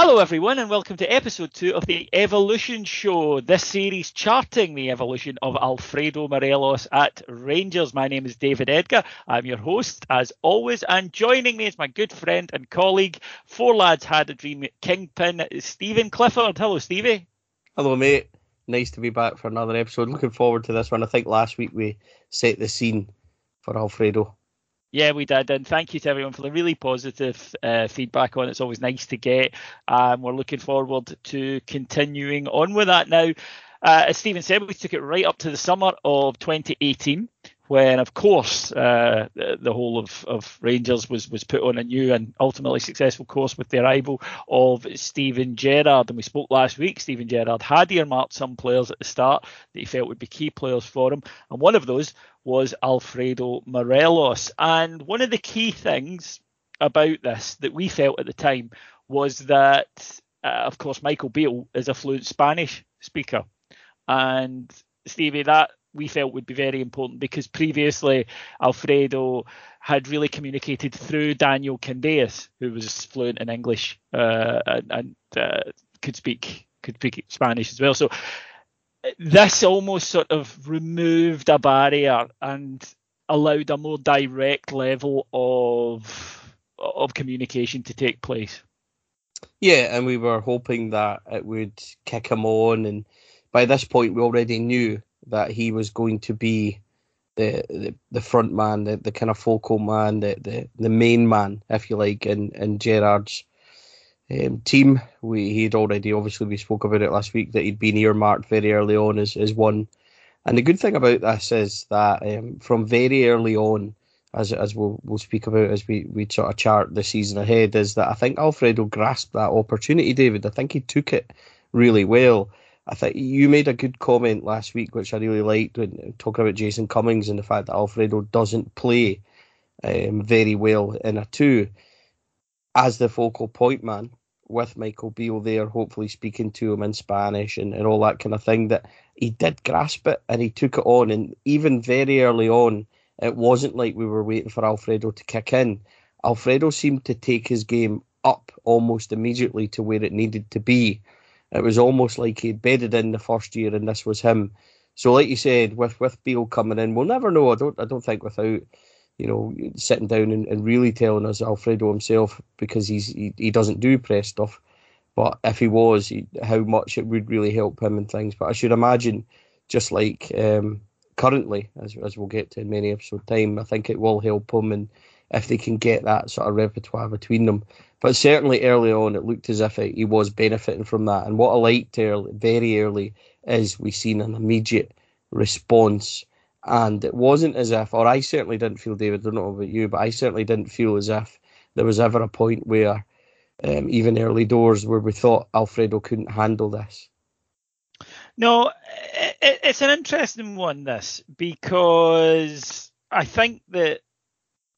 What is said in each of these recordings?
Hello, everyone, and welcome to episode two of the Evolution Show. This series charting the evolution of Alfredo Morelos at Rangers. My name is David Edgar. I'm your host, as always, and joining me is my good friend and colleague, Four Lads Had a Dream Kingpin, Stephen Clifford. Hello, Stevie. Hello, mate. Nice to be back for another episode. Looking forward to this one. I think last week we set the scene for Alfredo. Yeah, we did, and thank you to everyone for the really positive uh, feedback on it. It's always nice to get. Um, we're looking forward to continuing on with that now. Uh, as Stephen said, we took it right up to the summer of 2018, when, of course, uh, the, the, whole of, of Rangers was was put on a new and ultimately successful course with the arrival of Steven Gerrard. And we spoke last week. Steven Gerrard had earmarked some players at the start that he felt would be key players for him, and one of those was Alfredo Morelos. And one of the key things about this that we felt at the time was that, uh, of course, Michael Beale is a fluent Spanish speaker. And Stevie, that we felt would be very important because previously Alfredo had really communicated through Daniel Candeias, who was fluent in English uh, and, and uh, could speak could speak Spanish as well. So this almost sort of removed a barrier and allowed a more direct level of of communication to take place. Yeah, and we were hoping that it would kick him on, and by this point we already knew that he was going to be the the, the front man, the, the kind of focal man, the, the the main man, if you like, in in Gerrard's um, team. We he'd already obviously we spoke about it last week that he'd been earmarked very early on as, as one. And the good thing about this is that um, from very early on, as as we'll we'll speak about as we, we sort of chart the season ahead, is that I think Alfredo grasped that opportunity, David. I think he took it really well. I think you made a good comment last week, which I really liked when talking about Jason Cummings and the fact that Alfredo doesn't play um, very well in a two as the focal point man with Michael Beale there, hopefully speaking to him in Spanish and, and all that kind of thing, that he did grasp it and he took it on. And even very early on, it wasn't like we were waiting for Alfredo to kick in. Alfredo seemed to take his game up almost immediately to where it needed to be. It was almost like he'd bedded in the first year and this was him. So, like you said, with with Beale coming in, we'll never know. I don't. I don't think without you know, sitting down and, and really telling us Alfredo himself because he's he, he doesn't do press stuff. But if he was, he, how much it would really help him and things. But I should imagine, just like um, currently, as as we'll get to in many episode time, I think it will help him and if they can get that sort of repertoire between them. But certainly early on, it looked as if he was benefiting from that. And what I liked early, very early is we seen an immediate response and it wasn't as if, or I certainly didn't feel, David, I don't know about you, but I certainly didn't feel as if there was ever a point where um, even early doors where we thought Alfredo couldn't handle this. No, it, it's an interesting one, this, because I think that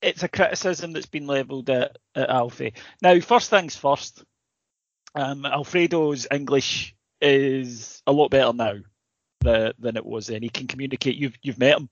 it's a criticism that's been levelled at, at Alfie. Now, first things first, um, Alfredo's English is a lot better now than, than it was then. He can communicate. You've you've met him,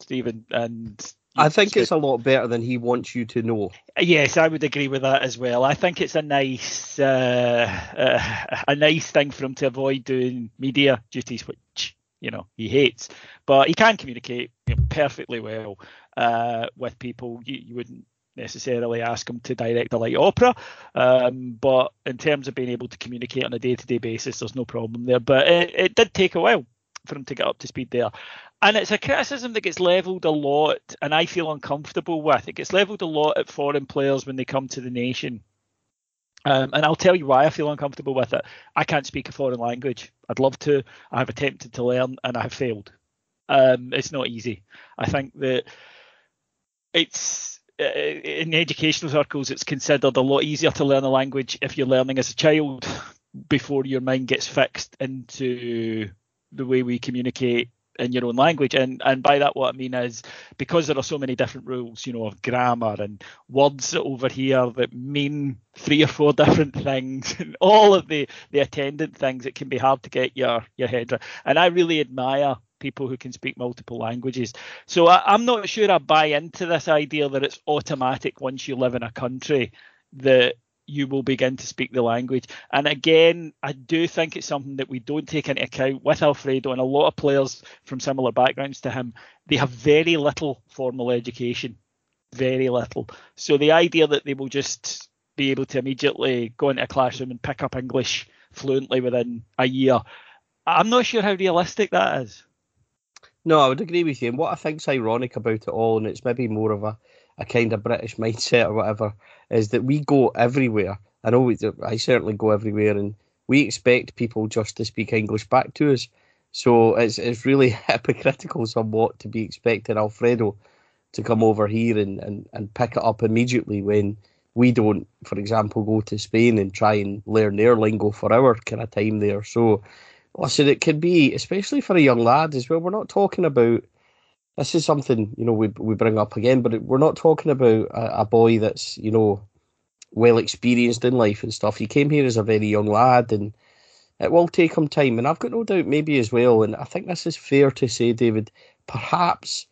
Stephen, and I think it's a lot better than he wants you to know. Yes, I would agree with that as well. I think it's a nice, uh, uh, a nice thing for him to avoid doing media duties, which you know he hates. But he can communicate you know, perfectly well uh, with people. You, you, wouldn't necessarily ask him to direct a light opera, um, but in terms of being able to communicate on a day-to-day basis, there's no problem there. But it, it did take a while for him to get up to speed there. And it's a criticism that gets levelled a lot, and I feel uncomfortable with. It gets levelled a lot at foreign players when they come to the nation. Um, and I'll tell you why I feel uncomfortable with it. I can't speak a foreign language. I'd love to. I have attempted to learn, and I have failed. Um, it's not easy. I think that it's uh, in educational circles, it's considered a lot easier to learn a language if you're learning as a child before your mind gets fixed into the way we communicate in your own language. And and by that what I mean is because there are so many different rules, you know, of grammar and words over here that mean three or four different things and all of the the attendant things, it can be hard to get your your head around. And I really admire people who can speak multiple languages. So I, I'm not sure I buy into this idea that it's automatic once you live in a country that you will begin to speak the language. And again, I do think it's something that we don't take into account with Alfredo and a lot of players from similar backgrounds to him. They have very little formal education, very little. So the idea that they will just be able to immediately go into a classroom and pick up English fluently within a year, I'm not sure how realistic that is. No, I would agree with you. And what I think's ironic about it all, and it's maybe more of a, a kind of British mindset or whatever, is that we go everywhere. I know we, I certainly go everywhere, and we expect people just to speak English back to us. So it's it's really hypocritical somewhat to be expecting Alfredo to come over here and, and, and pick it up immediately when we don't, for example, go to Spain and try and learn their lingo for our kind of time there. So, listen, it could be, especially for a young lad as well. We're not talking about this is something you know we we bring up again, but we're not talking about a, a, boy that's you know well experienced in life and stuff. He came here as a very young lad, and it will take him time. And I've got no doubt maybe as well. And I think this is fair to say, David. Perhaps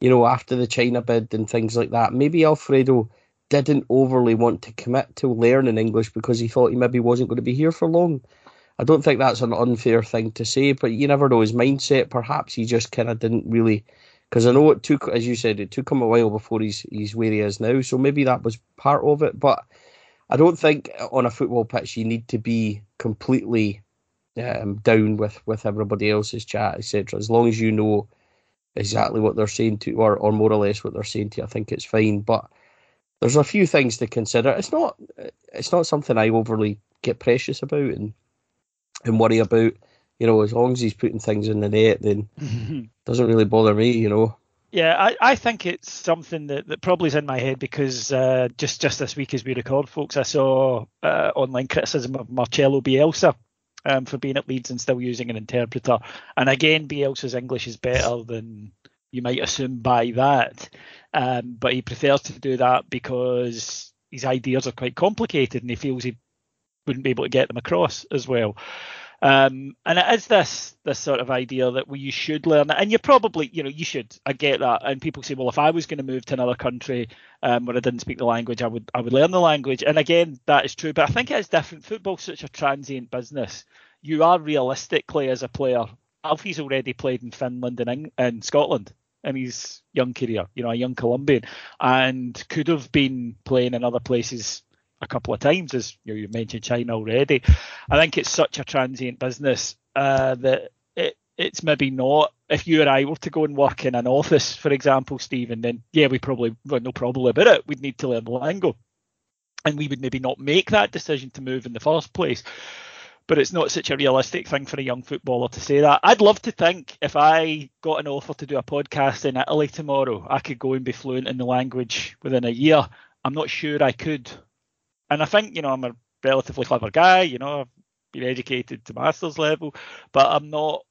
you know after the China bid and things like that, maybe Alfredo didn't overly want to commit to learning English because he thought he maybe wasn't going to be here for long. I don't think that's an unfair thing to say, but you never know his mindset. Perhaps he just kind of didn't really because I know it took, as you said, it took him a while before he's he's where he is now. So maybe that was part of it. But I don't think on a football pitch you need to be completely um, down with with everybody else's chat, etc. As long as you know exactly what they're saying to, or or more or less what they're saying to, you, I think it's fine. But there's a few things to consider. It's not it's not something I overly get precious about and and worry about you know, as long as he's putting things in the net, then doesn't really bother me, you know. Yeah, I, I think it's something that, that probably is in my head because uh, just just this week as we record, folks, I saw uh, online criticism of Marcelo Bielsa um, for being at Leeds and still using an interpreter. And again, Bielsa's English is better than you might assume by that, um, but he prefers to do that because his ideas are quite complicated and he feels he wouldn't be able to get them across as well. Um, and it is this this sort of idea that well, you should learn and you probably, you know, you should. I get that, and people say, well, if I was going to move to another country um, where I didn't speak the language, I would I would learn the language. And again, that is true, but I think it is different. Football's such a transient business. You are realistically as a player. Alfie's already played in Finland and in Scotland in his young career, you know, a young Colombian, and could have been playing in other places a couple of times, as you, know, you mentioned China already. I think it's such a transient business uh, that it, it's maybe not. If you or I were to go and work in an office, for example, Stephen, then yeah, we probably well, no problem about it. We'd need to learn the lingo, and we would maybe not make that decision to move in the first place. But it's not such a realistic thing for a young footballer to say that. I'd love to think if I got an offer to do a podcast in Italy tomorrow, I could go and be fluent in the language within a year. I'm not sure I could and I think you know I'm a relatively clever guy, you know, I've been educated to master's level, but I'm not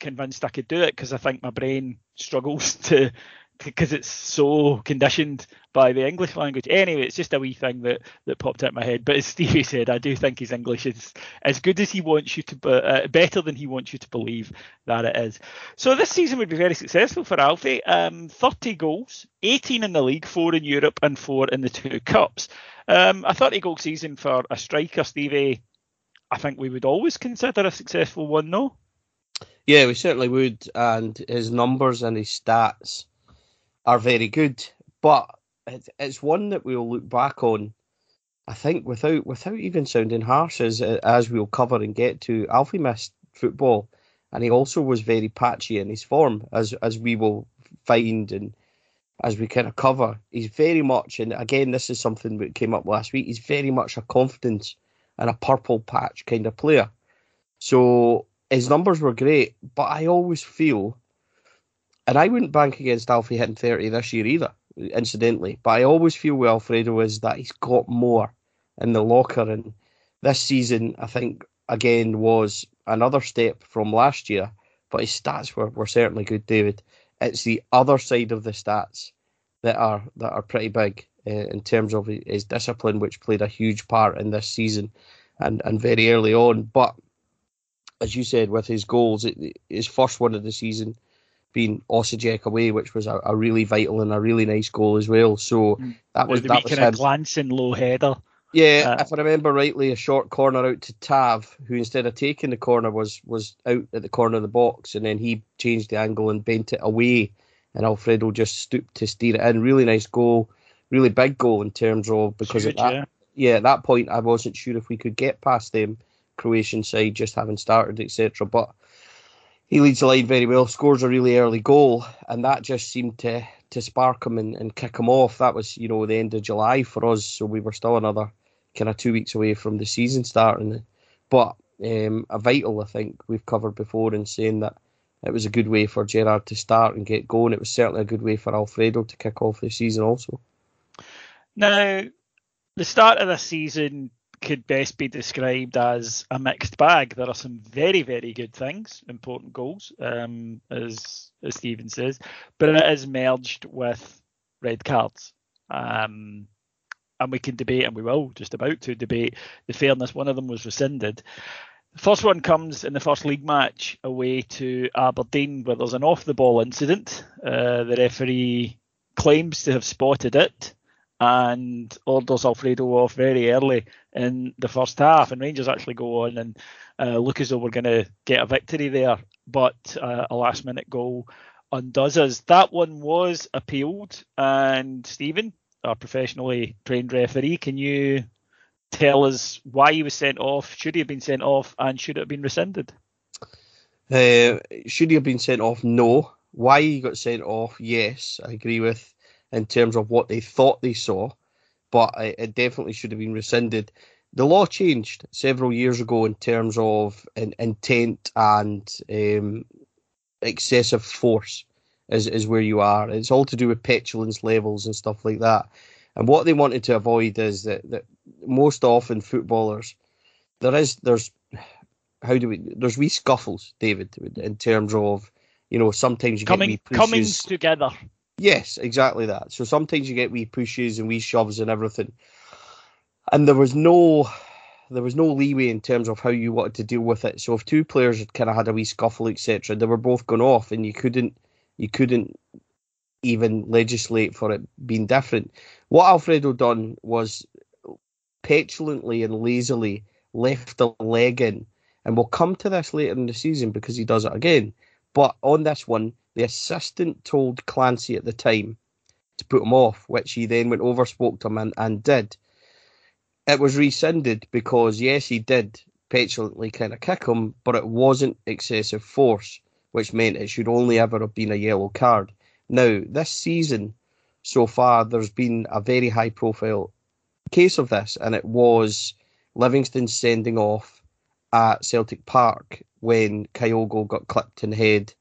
convinced I could do it because I think my brain struggles to because it's so conditioned by the English language. Anyway, it's just a wee thing that, that popped out my head. But as Stevie said, I do think his English is as good as he wants you to, uh, better than he wants you to believe that it is. So this season would be very successful for Alfie. Um, 30 goals, 18 in the league, four in Europe, and four in the two cups. Um, a 30 goal season for a striker, Stevie. I think we would always consider a successful one, no? Yeah, we certainly would. And his numbers and his stats are very good. But it's one that we'll look back on, I think, without without even sounding harsh, as as we'll cover and get to. Alfie missed football, and he also was very patchy in his form, as as we will find and as we kind of cover. He's very much, and again, this is something that came up last week. He's very much a confidence and a purple patch kind of player. So his numbers were great, but I always feel, and I wouldn't bank against Alfie hitting 30 this year either, incidentally, but I always feel with Alfredo is that he's got more in the locker. And this season, I think, again, was another step from last year, but his stats were, were certainly good, David. It's the other side of the stats that are that are pretty big uh, in terms of his discipline, which played a huge part in this season and, and very early on. But as you said, with his goals, it, his first one of the season being Osijek away, which was a, a, really vital and a really nice goal as well. So mm. that was the that was kind of glancing low header. Yeah, uh, if I remember rightly, a short corner out to Tav, who instead of taking the corner was was out at the corner of the box, and then he changed the angle and bent it away, and Alfredo just stooped to steer it in. Really nice goal, really big goal in terms of because at that yeah. yeah at that point I wasn't sure if we could get past them Croatian side just having started, etc. But he leads the line very well, scores a really early goal, and that just seemed to to spark him and, and kick him off. That was, you know, the end of July for us, so we were still another kind of two weeks away from the season starting. But um, a vital, I think, we've covered before in saying that it was a good way for Gerrard to start and get going. It was certainly a good way for Alfredo to kick off the season also. Now, the start of the season could best be described as a mixed bag. There are some very, very good things, important goals, um, as as Stephen says, but it is merged with red cards. Um, and we can debate, and we will just about to debate the fairness. One of them was rescinded. The first one comes in the first league match away to Aberdeen, where there's an off the ball incident. Uh, the referee claims to have spotted it and orders Alfredo off very early in the first half. And Rangers actually go on and uh, look as though we're going to get a victory there, but uh, a last minute goal undoes us. That one was appealed, and Stephen, our professionally trained referee, can you tell us why he was sent off? Should he have been sent off, and should it have been rescinded? Uh, should he have been sent off? No. Why he got sent off? Yes, I agree with in terms of what they thought they saw, but it definitely should have been rescinded. The law changed several years ago in terms of in, intent and um, excessive force is, is where you are. It's all to do with petulance levels and stuff like that. And what they wanted to avoid is that, that most often footballers, there is there's how do we there's wee scuffles, David, in terms of you know sometimes you coming get wee pushes. coming together. Yes, exactly that. So sometimes you get wee pushes and wee shoves and everything. And there was no there was no leeway in terms of how you wanted to deal with it. So if two players had kind of had a wee scuffle, etc., they were both gone off, and you couldn't you couldn't even legislate for it being different. What Alfredo done was petulantly and lazily left the leg in, and we'll come to this later in the season because he does it again. But on this one, the assistant told Clancy at the time to put him off, which he then went over, spoke to him, and, and did. It was rescinded because, yes, he did petulantly kind of kick him, but it wasn't excessive force, which meant it should only ever have been a yellow card. Now, this season so far, there's been a very high profile case of this, and it was Livingston sending off at Celtic Park when Kyogo got clipped in the head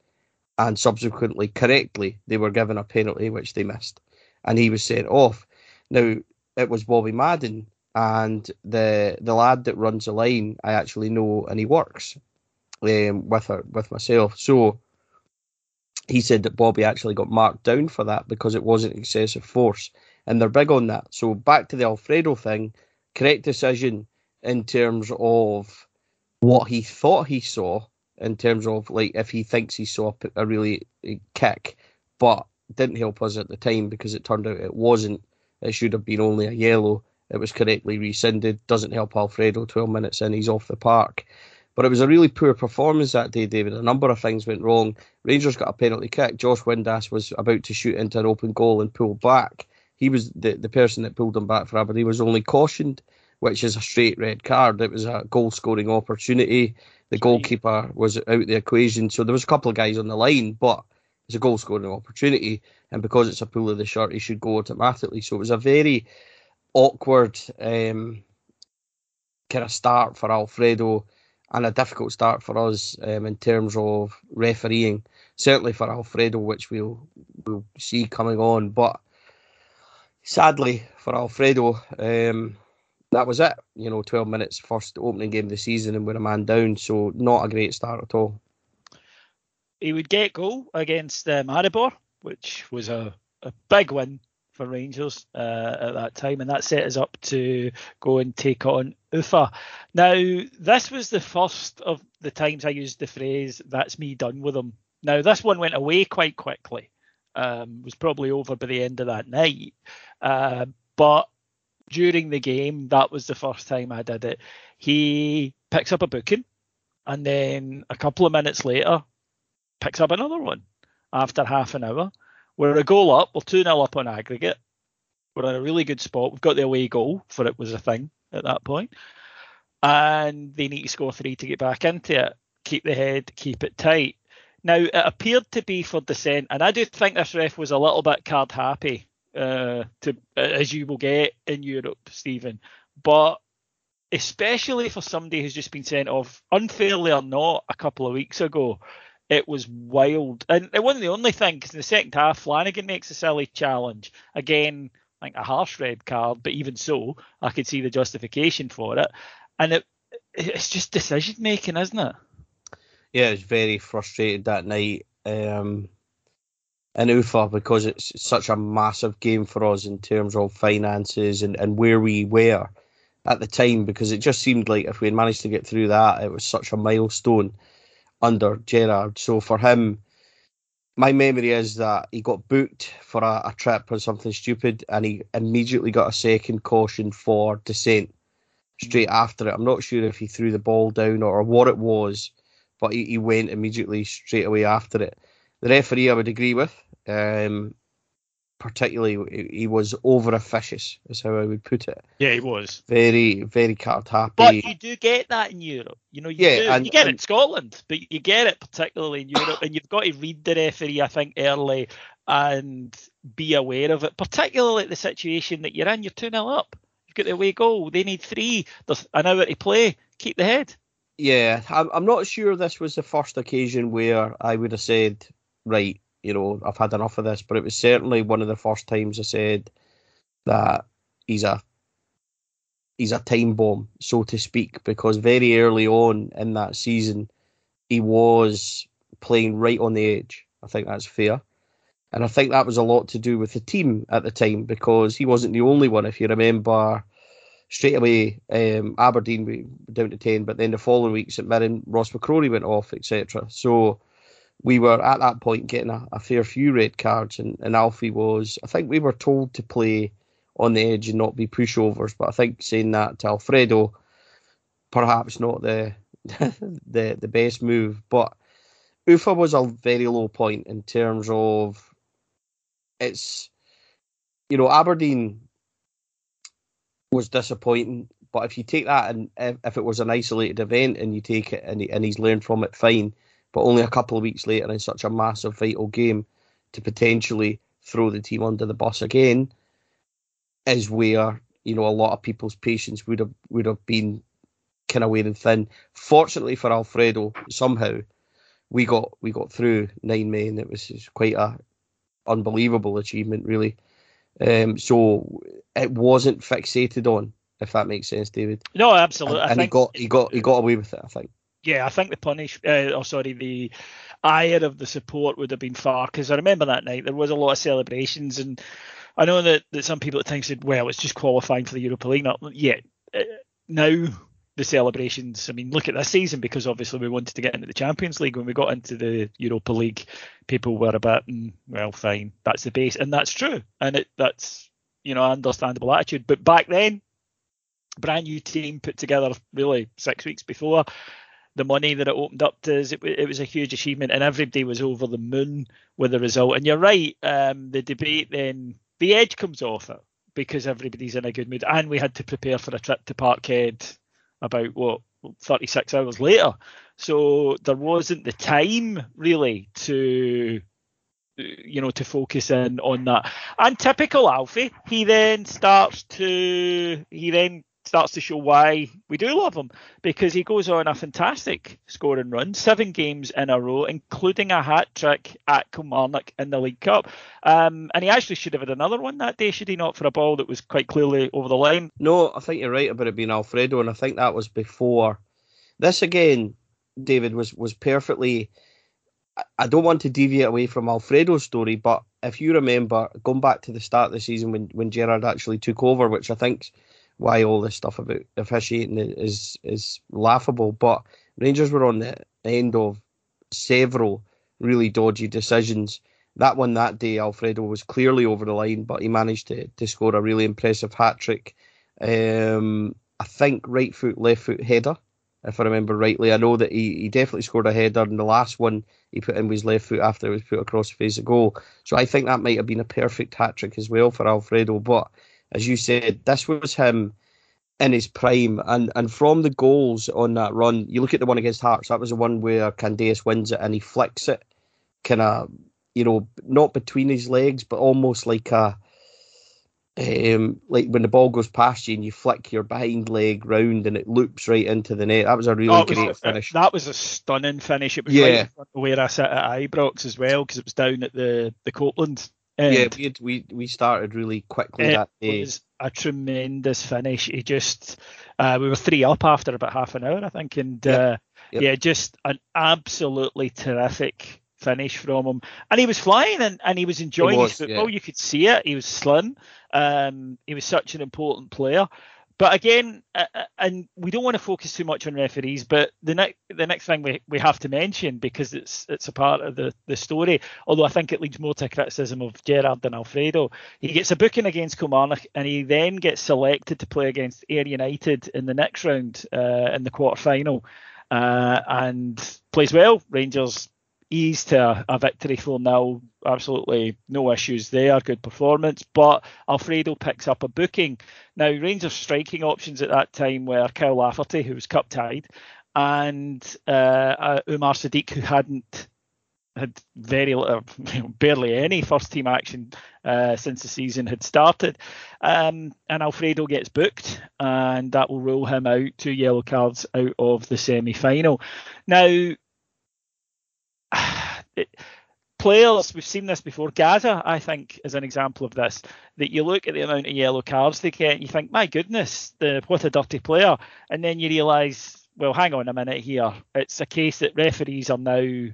and subsequently correctly they were given a penalty which they missed. And he was sent off. Now it was bobby madden and the the lad that runs the line I actually know, and he works um, with her with myself. So he said that Bobby actually got marked down for that because it wasn't excessive force, and they're big on that. So back to the Alfredo thing, correct decision in terms of what he thought he saw, in terms of like if he thinks he saw a really kick, but didn't help us at the time because it turned out it wasn't. It should have been only a yellow. It was correctly rescinded. Doesn't help Alfredo. 12 minutes in, he's off the park. But it was a really poor performance that day, David. A number of things went wrong. Rangers got a penalty kick. Josh Windass was about to shoot into an open goal and pull back. He was the, the person that pulled him back for Aberdeen he was only cautioned, which is a straight red card. It was a goal scoring opportunity. The goalkeeper was out the equation. So there was a couple of guys on the line, but it's a goal scoring opportunity. And because it's a pull of the shirt, he should go automatically. So it was a very awkward um, kind of start for Alfredo and a difficult start for us um, in terms of refereeing. Certainly for Alfredo, which we'll we'll see coming on. But sadly for Alfredo, um, that was it. You know, 12 minutes, first opening game of the season, and we're a man down. So not a great start at all. He would get goal against um, Maribor, which was a, a big win for Rangers uh, at that time, and that set us up to go and take on Ufa. Now, this was the first of the times I used the phrase "that's me done with them." Now, this one went away quite quickly. Um, was probably over by the end of that night, uh, but during the game, that was the first time I did it. He picks up a booking, and then a couple of minutes later, picks up another one after half an hour we're a goal up. We're 2 0 up on aggregate. We're in a really good spot. We've got the away goal for it was a thing at that point. And they need to score three to get back into it. Keep the head, keep it tight. Now, it appeared to be for dissent, and I do think this ref was a little bit card happy, uh, to as you will get in Europe, Stephen. But especially for somebody who's just been sent off, unfairly or not, a couple of weeks ago, it was wild. And it wasn't the only thing, because in the second half, Flanagan makes a silly challenge. Again, like a harsh red card, but even so, I could see the justification for it. And it it's just decision making, isn't it? Yeah, it's very frustrated that night um, in Ufa because it's such a massive game for us in terms of finances and, and where we were at the time because it just seemed like if we had managed to get through that, it was such a milestone under Gerrard. So for him, my memory is that he got booked for a, a, trip or something stupid, and he immediately got a second caution for dissent straight after it. I'm not sure if he threw the ball down or, what it was, but he, he went immediately straight away after it. The referee, I would agree with. Um, particularly he was over officious is how I would put it. Yeah, he was very, very card happy. But you do get that in Europe. You know, you yeah, do. And, you get and, it in Scotland, but you get it particularly in Europe, and you've got to read the referee, I think, early and be aware of it. Particularly the situation that you're in, you're two 0 up. You've got the away goal. They need three. There's an hour to play. Keep the head. Yeah, I'm, I'm not sure this was the first occasion where I would have said, right, you know, I've had enough of this. But it was certainly one of the first times I said that he's a he's a time bomb, so to speak, because very early on in that season he was playing right on the edge. I think that's fair. And I think that was a lot to do with the team at the time because he wasn't the only one. If you remember, straight away um, Aberdeen we down to ten, but then the following week St Mirren, Ross McCrorie went off, etc. So we were at that point getting a, a fair few red cards, and, and Alfie was. I think we were told to play on the edge and not be pushovers, but I think saying that to Alfredo, perhaps not the the the best move. But Ufa was a very low point in terms of it's you know Aberdeen was disappointing, but if you take that and if, if it was an isolated event and you take it and, and he's learned from it, fine but only a couple of weeks later in such a massive vital game to potentially throw the team under the bus again is where you know a lot of people's patience would have would have been kind of wearing thin. Fortunately for Alfredo, somehow we got we got through nine men. It was quite a unbelievable achievement, really. Um, so it wasn't fixated on if that makes sense, David. No, absolutely. And, and think, he got he got he got away with it. I think. Yeah, I think the punish. Uh, oh, sorry, the ire of the support would have been far because I remember that night there was a lot of celebrations and I know that, that some people at times said, well, it's just qualifying for the Europa League. Not yet. Uh, now the celebrations. I mean, look at this season because obviously we wanted to get into the Champions League. When we got into the Europa League, people were a bit, mm, well, fine, that's the base, and that's true, and it that's you know understandable attitude. But back then, brand new team put together really six weeks before. The money that it opened up to us, it, it was a huge achievement, and everybody was over the moon with the result. And you're right, um, the debate then, the edge comes off it because everybody's in a good mood, and we had to prepare for a trip to Parkhead about what 36 hours later. So there wasn't the time really to you know to focus in on that. And typical Alfie, he then starts to he then starts to show why we do love him because he goes on a fantastic scoring run, seven games in a row, including a hat trick at Kilmarnock in the League Cup. Um, and he actually should have had another one that day, should he not, for a ball that was quite clearly over the line? No, I think you're right about it being Alfredo, and I think that was before. This again, David was was perfectly. I don't want to deviate away from Alfredo's story, but if you remember going back to the start of the season when when Gerrard actually took over, which I think why all this stuff about officiating is is laughable. But Rangers were on the end of several really dodgy decisions. That one that day, Alfredo was clearly over the line, but he managed to, to score a really impressive hat trick. Um, I think right foot, left foot header, if I remember rightly. I know that he, he definitely scored a header, and the last one he put in his left foot after it was put across the face of goal. So I think that might have been a perfect hat trick as well for Alfredo. But as you said, this was him in his prime. And and from the goals on that run, you look at the one against Hearts, that was the one where Candeias wins it and he flicks it kind of, you know, not between his legs, but almost like a. Um, like when the ball goes past you and you flick your behind leg round and it loops right into the net. That was a really oh, great was, finish. That was a stunning finish. It was yeah. right where I sit at Ibrox as well because it was down at the the Copland and yeah, we, had, we we started really quickly that day. It was a tremendous finish. He just uh, we were three up after about half an hour, I think, and yep. Uh, yep. yeah, just an absolutely terrific finish from him. And he was flying and, and he was enjoying he was, his football. Yeah. You could see it. He was slim. Um, he was such an important player. But again, uh, uh, and we don't want to focus too much on referees, but the next the next thing we, we have to mention because it's it's a part of the, the story, although I think it leads more to criticism of Gerrard than Alfredo. He gets a booking against Kilmarnock and he then gets selected to play against Ayr United in the next round uh, in the quarter final. Uh, and plays well. Rangers ease to a, victory for now. Absolutely no issues there. Good performance. But Alfredo picks up a booking. Now, Rangers' striking options at that time were Kyle Lafferty, who was cup tied, and uh, uh, Umar Sadiq, who hadn't had very little, barely any first team action uh, since the season had started. Um, and Alfredo gets booked, and that will rule him out two yellow cards out of the semi final. Now, it, players, we've seen this before. Gazza, I think, is an example of this. That you look at the amount of yellow cards they get, and you think, my goodness, the what a dirty player. And then you realise, well, hang on a minute here. It's a case that referees are now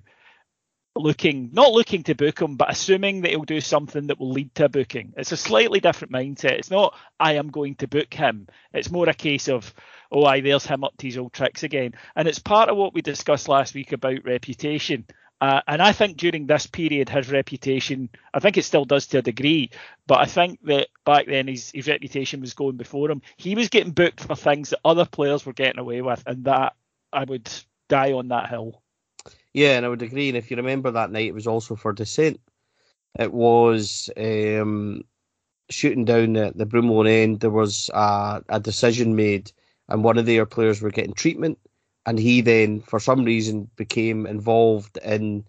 looking, not looking to book him, but assuming that he'll do something that will lead to a booking. It's a slightly different mindset. It's not, I am going to book him. It's more a case of, oh, aye, there's him up to his old tricks again. And it's part of what we discussed last week about reputation. Uh, and I think during this period, his reputation, I think it still does to a degree, but I think that back then his, his reputation was going before him. He was getting booked for things that other players were getting away with, and that I would die on that hill. Yeah, and I would agree. And if you remember that night, it was also for dissent. It was um, shooting down the, the Broomloan end. There was a, a decision made, and one of their players were getting treatment and he then, for some reason, became involved in.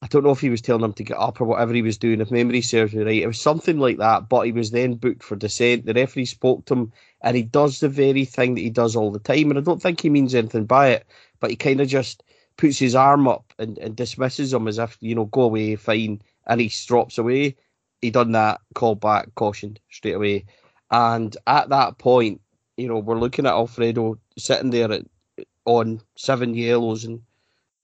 I don't know if he was telling him to get up or whatever he was doing. If memory serves me right, it was something like that. But he was then booked for dissent. The referee spoke to him, and he does the very thing that he does all the time. And I don't think he means anything by it, but he kind of just puts his arm up and, and dismisses him as if you know, go away, fine, and he strops away. He done that, called back, cautioned straight away. And at that point, you know, we're looking at Alfredo sitting there at, on seven yellows and,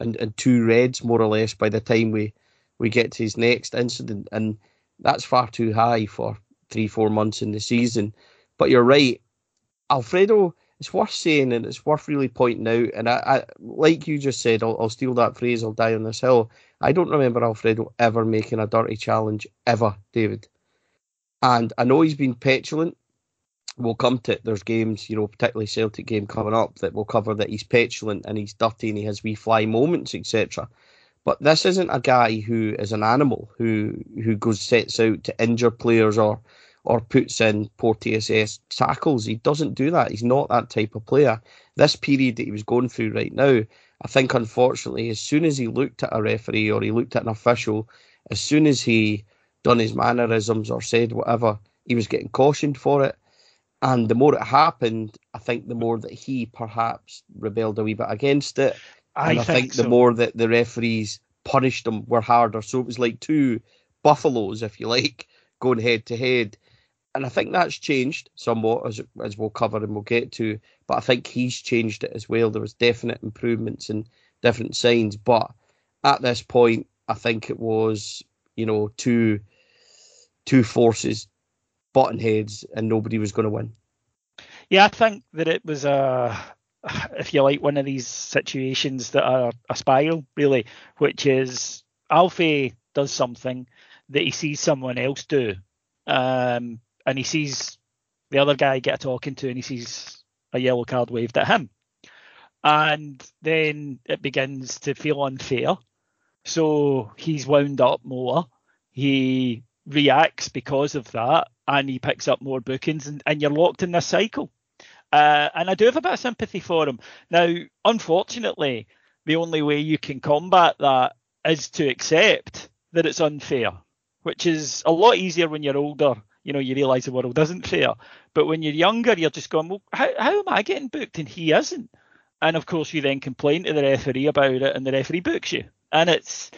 and, and two reds, more or less, by the time we, we get to his next incident. And that's far too high for three, four months in the season. But you're right. Alfredo, it's worth saying and it's worth really pointing out. And I, I like you just said, I'll, I'll steal that phrase, I'll die on this hill. I don't remember Alfredo ever making a dirty challenge, ever, David. And I know he's been petulant. We'll come to it. There's games, you know, particularly Celtic game coming up that will cover that he's petulant and he's dirty and he has wee fly moments, etc. But this isn't a guy who is an animal who who goes sets out to injure players or or puts in poor TSS tackles. He doesn't do that. He's not that type of player. This period that he was going through right now, I think unfortunately, as soon as he looked at a referee or he looked at an official, as soon as he done his mannerisms or said whatever, he was getting cautioned for it. And the more it happened, I think the more that he perhaps rebelled a wee bit against it. I and I think think the so. more that the referees punished him were harder. So it was like two buffaloes, if you like, going head to head. And I think that's changed somewhat as as we'll cover and we'll get to. But I think he's changed it as well. There was definite improvements and different signs. But at this point, I think it was, you know, two two forces button heads and nobody was going to win. Yeah, I think that it was a, if you like, one of these situations that are a spiral, really, which is Alfie does something that he sees someone else do, um, and he sees the other guy get a talking to, and he sees a yellow card waved at him, and then it begins to feel unfair. So he's wound up more. He reacts because of that, and he picks up more bookings, and, and you're locked in this cycle. Uh, and I do have a bit of sympathy for him. Now, unfortunately, the only way you can combat that is to accept that it's unfair, which is a lot easier when you're older. You know, you realise the world isn't fair. But when you're younger, you're just going, well, how, how am I getting booked and he isn't? And of course, you then complain to the referee about it, and the referee books you. And it's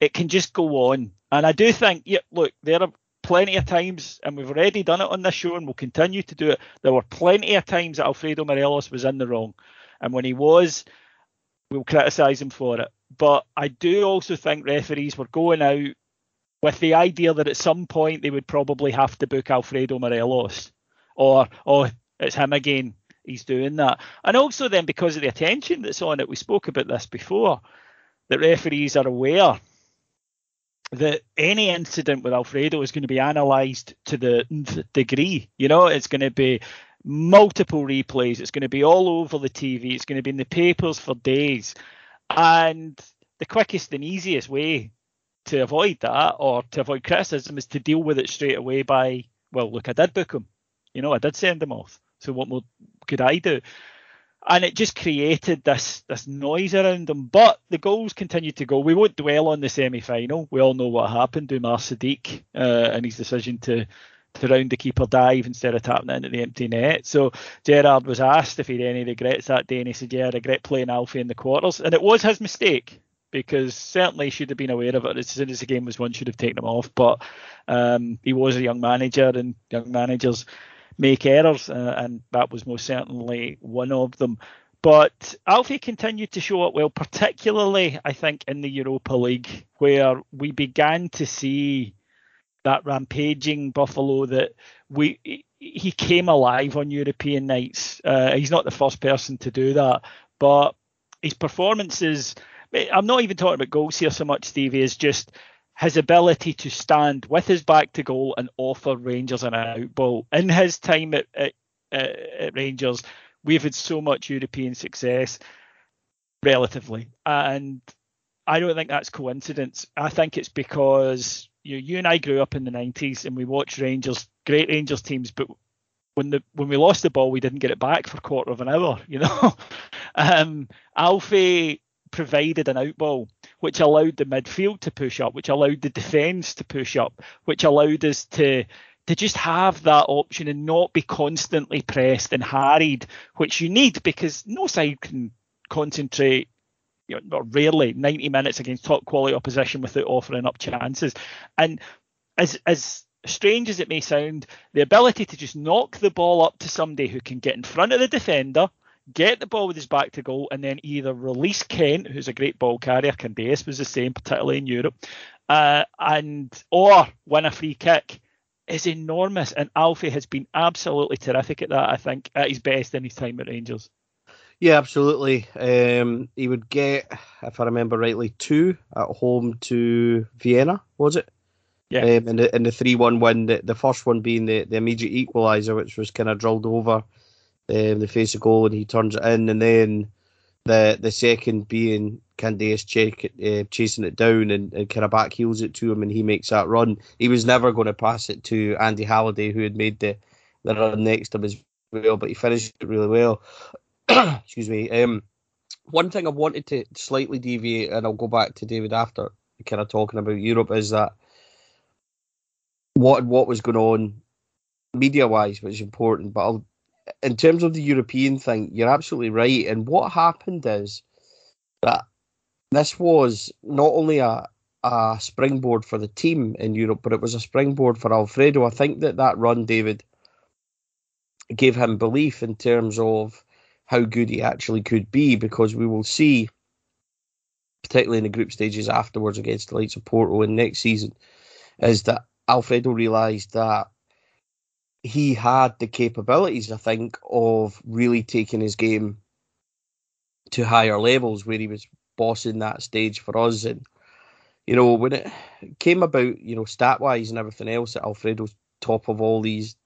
it can just go on. And I do think, yeah, look, there are plenty of times, and we've already done it on this show, and we'll continue to do it. There were plenty of times that Alfredo Morelos was in the wrong, and when he was, we'll criticise him for it. But I do also think referees were going out with the idea that at some point they would probably have to book Alfredo Morelos, or oh, it's him again. He's doing that, and also then because of the attention that's on it, we spoke about this before. That referees are aware that any incident with Alfredo is going to be analysed to the nth degree. You know, it's going to be multiple replays. It's going to be all over the TV. It's going to be in the papers for days. And the quickest and easiest way to avoid that or to avoid criticism is to deal with it straight away by, well, look, I did book him. You know, I did send him off. So what more could I do? And it just created this this noise around them. But the goals continued to go. We won't dwell on the semi final. We all know what happened to Umar Sadiq uh, and his decision to to round the keeper dive instead of tapping it into the empty net. So Gerrard was asked if he had any regrets that day, and he said, "Yeah, I regret playing Alfie in the quarters, and it was his mistake." Because certainly he should have been aware of it as soon as the game was won, should have taken him off. But um, he was a young manager, and young managers make errors, uh, and that was most certainly one of them. But Alfie continued to show up well, particularly I think in the Europa League, where we began to see that rampaging Buffalo that we he came alive on European nights. Uh, he's not the first person to do that, but his performances. I'm not even talking about goals here so much, Stevie. Is just his ability to stand with his back to goal and offer Rangers an out ball. In his time at, at, at Rangers, we've had so much European success, relatively, and I don't think that's coincidence. I think it's because you, you and I grew up in the 90s and we watched Rangers, great Rangers teams, but when the when we lost the ball, we didn't get it back for a quarter of an hour. You know, um, Alfie provided an out ball which allowed the midfield to push up, which allowed the defence to push up, which allowed us to to just have that option and not be constantly pressed and harried, which you need because no side can concentrate you know, rarely 90 minutes against top quality opposition without offering up chances. And as as strange as it may sound, the ability to just knock the ball up to somebody who can get in front of the defender, get the ball with his back to goal, and then either release Kent, who's a great ball carrier, Candeias was the same, particularly in Europe, uh, and or win a free kick is enormous. And Alfie has been absolutely terrific at that, I think, at his best in his time at Rangers. Yeah, absolutely. Um, he would get, if I remember rightly, two at home to Vienna, was it? Yeah. Um, in the in the three one win, the, the first one being the, the immediate equaliser, which was kind of drilled over um, the face of goal and he turns it in, and then the the second being Candeias check, uh, chasing it down and, and back heels it to him, and he makes that run. He was never going to pass it to Andy Halliday, who had made the, the run next to him as well, but he finished it really well. excuse me. Um, one thing I wanted to slightly deviate, and I'll go back to David after kind of talking about Europe, is that what what was going on media wise was important, but I'll, in terms of the European thing, you're absolutely right. And what happened is that this was not only a a springboard for the team in Europe, but it was a springboard for Alfredo. I think that that run, David, gave him belief in terms of how good he actually could be because we will see, particularly in the group stages afterwards against the likes of Porto in next season, is that Alfredo realised that he had the capabilities, I think, of really taking his game to higher levels where he was bossing that stage for us. And, you know, when it came about, you know, stat wise and everything else, that Alfredo's top of all these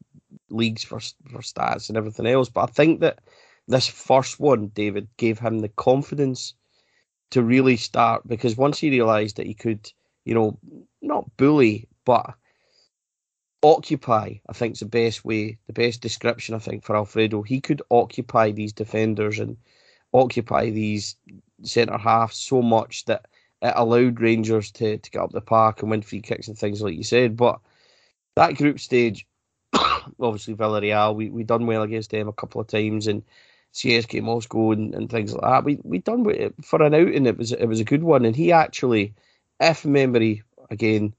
leagues for, for stats and everything else. But I think that this first one, David, gave him the confidence to really start because once he realised that he could, you know, not bully, but occupy, I think is the best way, the best description, I think, for Alfredo. He could occupy these defenders and occupy these centre halves so much that it allowed Rangers to, to get up the park and win free kicks and things like you said. But that group stage, obviously Villarreal, we we done well against them a couple of times and CSK Moscow and, and things like that. We we done for an outing. It was it was a good one, and he actually, if memory again,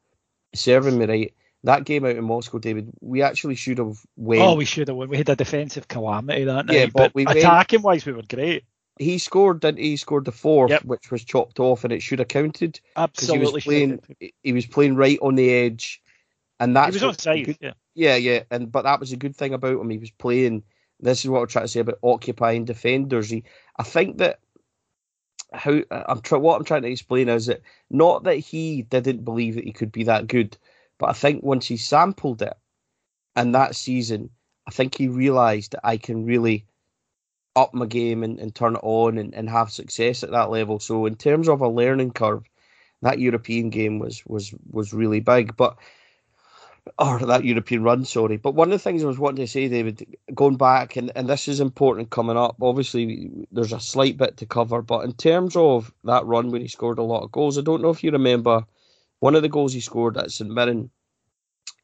serving me right, that game out in Moscow, David, we actually should have went. Oh, we should have won. We had a defensive calamity that night. Yeah, but we went- attacking wise, we were great. He scored, didn't he? He scored the fourth, Yep. which was chopped off, and it should have counted because he Absolutely. was playing. He was playing right on the edge, and that was onside. good- Yeah. Yeah, yeah, and but that was a good thing about him. He was playing. This is what I'm trying to say about occupying defenders. He, I think that how I'm trying. What I'm trying to explain is that not that he didn't believe that he could be that good, but I think once he sampled it, and that season, I think he realised that I can really up my game and, and turn it on and, and have success at that level. So in terms of a learning curve, that European game was was was really big. But or that European run, sorry. But one of the things I was wanting to say, David, going back, and, and this is important coming up, obviously there's a slight bit to cover, but in terms of that run when he scored a lot of goals, I don't know if you remember one of the goals he scored at St Mirren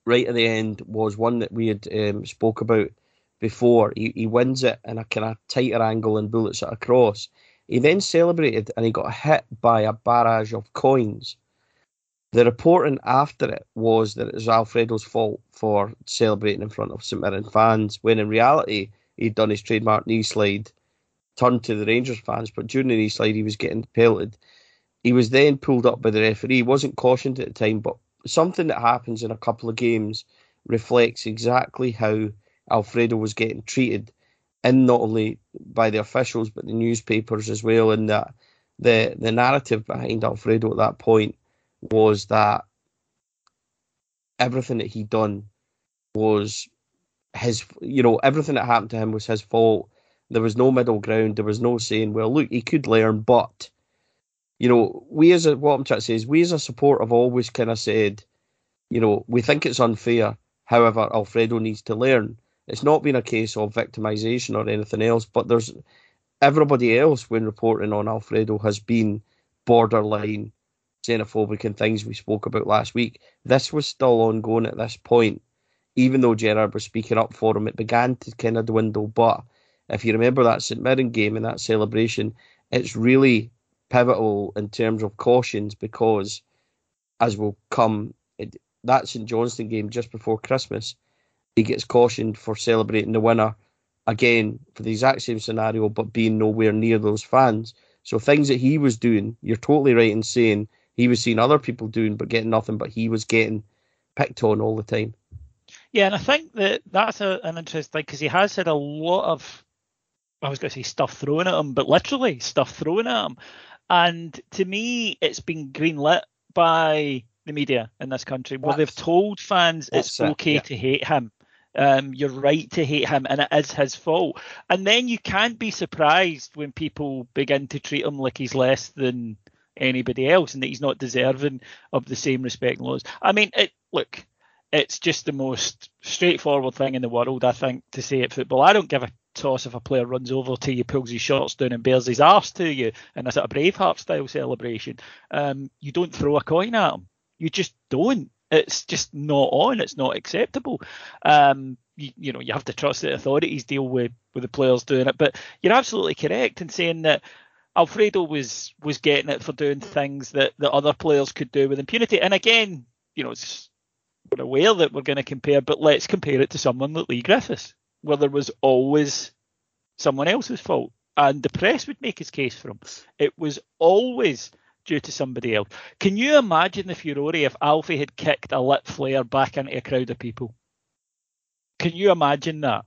right at the end was one that we had um, spoke about before. He, he wins it in a kind of tighter angle and bullets it across. He then celebrated and he got hit by a barrage of coins. The reporting after it was that it was Alfredo's fault for celebrating in front of St Mirren fans, when in reality he'd done his trademark knee slide, turned to the Rangers fans, but during the knee slide he was getting pelted. He was then pulled up by the referee. He wasn't cautioned at the time, but something that happens in a couple of games reflects exactly how Alfredo was getting treated, and not only by the officials but the newspapers as well. And that the the narrative behind Alfredo at that point was that everything that he'd done was his, you know, everything that happened to him was his fault. There was no middle ground. There was no saying, well, look, he could learn, but, you know, we as a, what I'm trying to say is, we as a support have always kind of said, you know, we think it's unfair. However, Alfredo needs to learn. It's not been a case of victimization or anything else, but there's everybody else when reporting on Alfredo has been borderline xenophobic and things we spoke about last week. This was still ongoing at this point, even though Gerrard was speaking up for him. It began to kind of dwindle, but if you remember that St Mirren game and that celebration, it's really pivotal in terms of cautions because, as will come, it, that St Johnstone game just before Christmas, he gets cautioned for celebrating the winner again for the exact same scenario, but being nowhere near those fans. So things that he was doing, you're totally right in saying he was seeing other people doing but getting nothing, but he was getting picked on all the time. Yeah, and I think that that's a, an interesting thing because he has had a lot of, I was going to say stuff thrown at him, but literally stuff thrown at him. And to me, it's been greenlit by the media in this country where they've told fans it's it, okay yeah. to hate him. Um, you're right to hate him, and it is his fault. And then you can't be surprised when people begin to treat him like he's less than anybody else and that he's not deserving of the same respect and laws. I mean, it, look, it's just the most straightforward thing in the world, I think, to say at football. I don't give a toss if a player runs over to you, pulls his shorts down, and bears his arse to you in a sort of Braveheart style celebration. Um, you don't throw a coin at him. You just don't. It's just not on. It's not acceptable. Um, you, you, know, you have to trust that authorities deal with with the players doing it. But you're absolutely correct in saying that Alfredo was was getting it for doing things that, that other players could do with impunity. And again, you know, it's we're aware that we're going to compare, but let's compare it to someone like Leigh Griffiths, where there was always someone else's fault. And the press would make his case for him. It was always due to somebody else. Can you imagine the furore if Alfie had kicked a lit flare back into a crowd of people? Can you imagine that?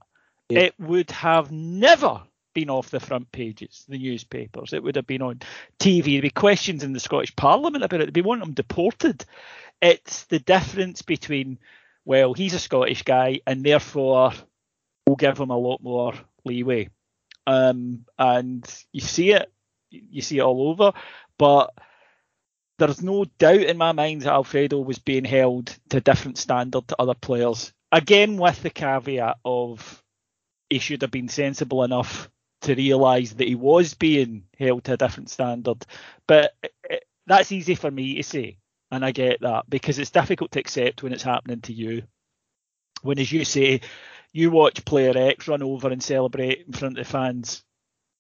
Yeah. It would have never been off the front pages, the newspapers. It would have been on TV. There'd be questions in the Scottish Parliament about it. They'd be wanting him deported. It's the difference between, well, he's a Scottish guy, and therefore we'll give him a lot more leeway. Um, and you see it, you see it all over. But there's no doubt in my mind that Alfredo was being held to a different standard to other players. Again, with the caveat of he should have been sensible enough to realise that he was being held to a different standard. But that's easy for me to say, and I get that because it's difficult to accept when it's happening to you. When, as you say, you watch player X run over and celebrate in front of the fans,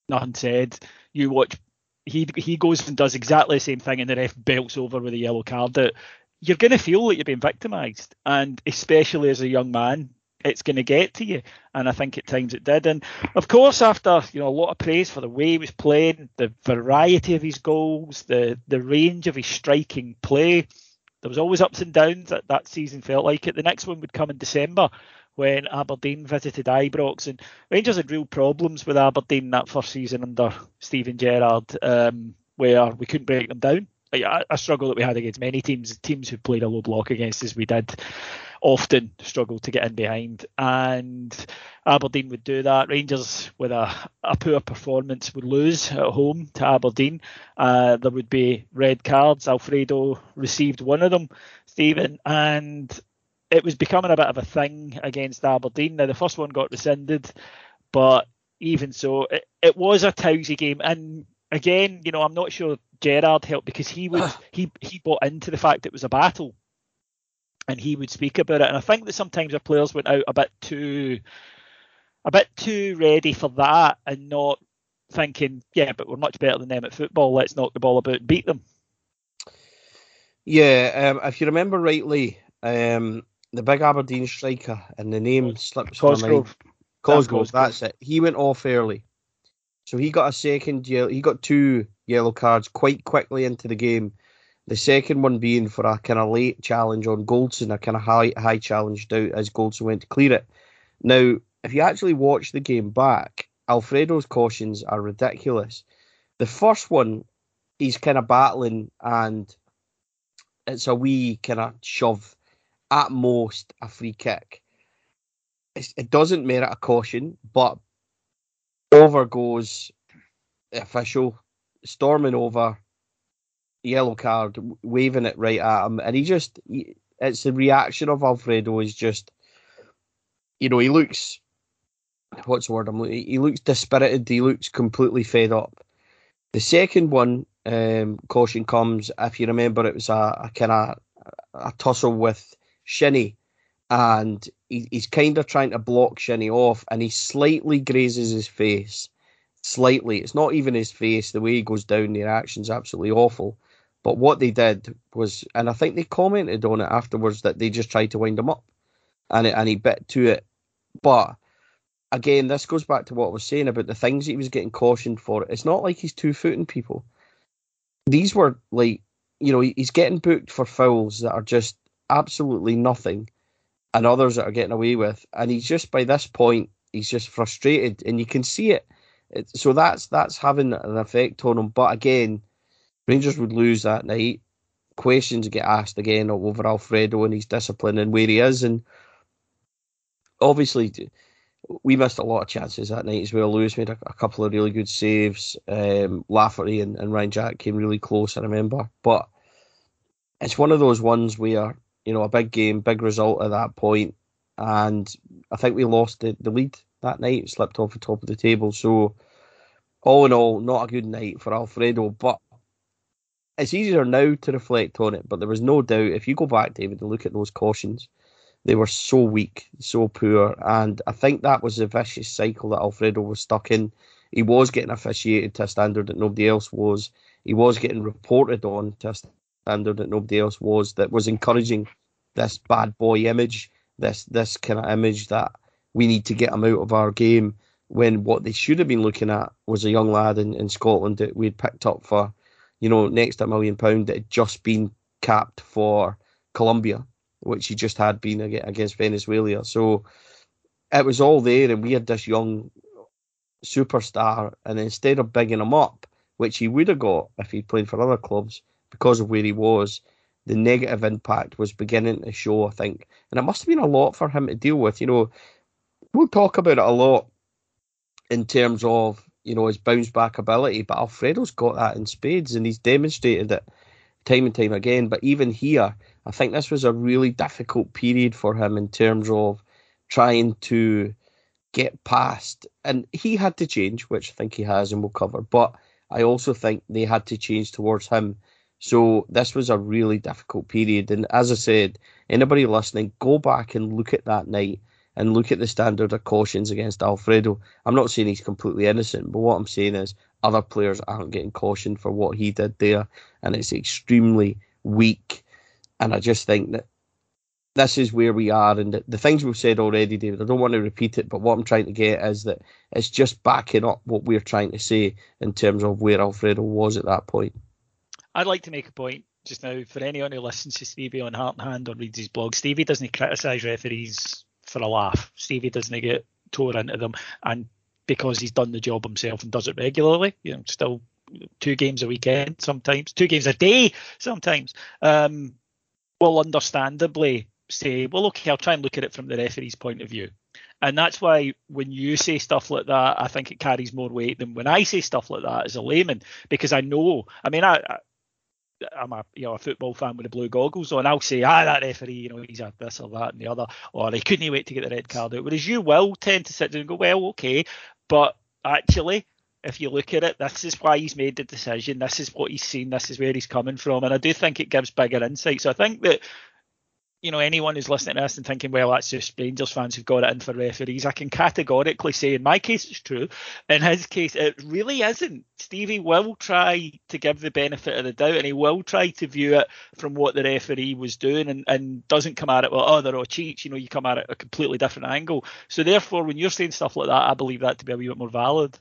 nothing said. You watch he he goes and does exactly the same thing, and the ref belts over with a yellow card. That you're going to feel like you're being victimised, and especially as a young man, it's going to get to you. And I think at times it did. And of course, after you know a lot of praise for the way he was playing, the variety of his goals, the the range of his striking play, there was always ups and downs. That that season felt like it. The next one would come in December when Aberdeen visited Ibrox, and Rangers had real problems with Aberdeen that first season under Steven Gerrard, um, where we couldn't break them down. A, a struggle that we had against many teams, teams who played a low block against us, we did often struggle to get in behind, and Aberdeen would do that. Rangers, with a, a poor performance, would lose at home to Aberdeen. Uh, there would be red cards. Alfredo received one of them, Stephen, and it was becoming a bit of a thing against Aberdeen. Now the first one got rescinded, but even so, it, it was a tousy game. And again, you know, I'm not sure Gerrard helped because he would he he bought into the fact it was a battle, and he would speak about it. And I think that sometimes our players went out a bit too a bit too ready for that and not thinking, yeah, but we're much better than them at football. Let's knock the ball about and beat them. Yeah, um, if you remember rightly, um, the big Aberdeen striker, and the name slips Cosgrove. my mind. Cosgrove, that's it. He went off early, so he got a second yellow. He got two yellow cards quite quickly into the game. The second one being for a kind of late challenge on Goldson, a kind of high high challenge out as Goldson went to clear it. Now, if you actually watch the game back, Alfredo's cautions are ridiculous. The first one, he's kind of battling and it's a wee kind of shove at most a free kick. It's, it doesn't merit a caution, but over goes the official, storming over, yellow card, waving it right at him, and he just, he, it's the reaction of Alfredo is just, you know, he looks, what's the word I'm looking, he looks dispirited, he looks completely fed up. The second one, um, caution comes, if you remember, it was a, a kind of a tussle with Shinnie, and he, he's kind of trying to block Shinnie off, and he slightly grazes his face. Slightly. It's not even his face. The way he goes down, the reaction's absolutely awful. But what they did was, and I think they commented on it afterwards that they just tried to wind him up, and it, and he bit to it. But again, this goes back to what I was saying about the things he was getting cautioned for. It's not like he's two footing people. These were like, you know, he's getting booked for fouls that are just absolutely nothing, and others that are getting away with, and he's just by this point he's just frustrated, and you can see it. it so that's that's having an effect on him. But again Rangers would lose that night. Questions get asked again over Alfredo and his discipline and where he is. And obviously, we missed a lot of chances that night as well. Lewis made a, a couple of really good saves. Um, Lafferty and, and Ryan Jack came really close, I remember. But it's one of those ones where, you know, a big game, big result at that point, And I think we lost the, the lead that night, slipped off the top of the table. So, all in all, not a good night for Alfredo. But it's easier now to reflect on it, but there was no doubt if you go back, David, and look at those cautions, they were so weak, so poor, and I think that was the vicious cycle that Alfredo was stuck in. He was getting officiated to a standard that nobody else was. He was getting reported on to a standard that nobody else was. That was encouraging this bad boy image, this this kind of image that we need to get him out of our game. When what they should have been looking at was a young lad in, in Scotland that we'd picked up for you know, next a million pound that had just been capped for Colombia, which he just had been against Venezuela. So it was all there, and we had this young superstar, and instead of bigging him up, which he would have got if he'd played for other clubs because of where he was, the negative impact was beginning to show, I think. And it must have been a lot for him to deal with. You know, we'll talk about it a lot in terms of you know, his bounce back ability. But Alfredo's got that in spades and he's demonstrated it time and time again. But even here, I think this was a really difficult period for him in terms of trying to get past. And he had to change, which I think he has and we'll cover. But I also think they had to change towards him. So this was a really difficult period. And as I said, anybody listening, go back and look at that night and look at the standard of cautions against Alfredo. I'm not saying he's completely innocent, but what I'm saying is other players aren't getting cautioned for what he did there, and it's extremely weak. And I just think that this is where we are, and the, things we've said already, David. I don't want to repeat it, but what I'm trying to get is that it's just backing up what we're trying to say in terms of where Alfredo was at that point. I'd like to make a point just now for anyone who listens to Stevie on Heart and Hand or reads his blog. Stevie doesn't criticise referees for a laugh. Stevie doesn't get tore into them, and because he's done the job himself and does it regularly, you know, still two games a weekend sometimes, two games a day sometimes, um, will understandably say, well, okay, I'll try and look at it from the referee's point of view. And that's why when you say stuff like that, I think it carries more weight than when I say stuff like that as a layman, because I know, I mean, I, I'm a you know a football fan with the blue goggles on, I'll say, ah, that referee, you know, he's a this or that and the other, or he couldn't wait to get the red card out. Whereas you will tend to sit down and go, well, okay, but actually, if you look at it, this is why he's made the decision. This is what he's seen. This is where he's coming from, and I do think it gives bigger insight. So I think that you know, anyone who's listening to this and thinking, well, that's just Rangers fans who've got it in for referees, I can categorically say in my case it's true. In his case, it really isn't. Stevie will try to give the benefit of the doubt and he will try to view it from what the referee was doing and, and doesn't come at it, well, oh, they're all cheats. You know, you come at it a completely different angle. So therefore, when you're saying stuff like that, I believe that to be a wee bit more valid.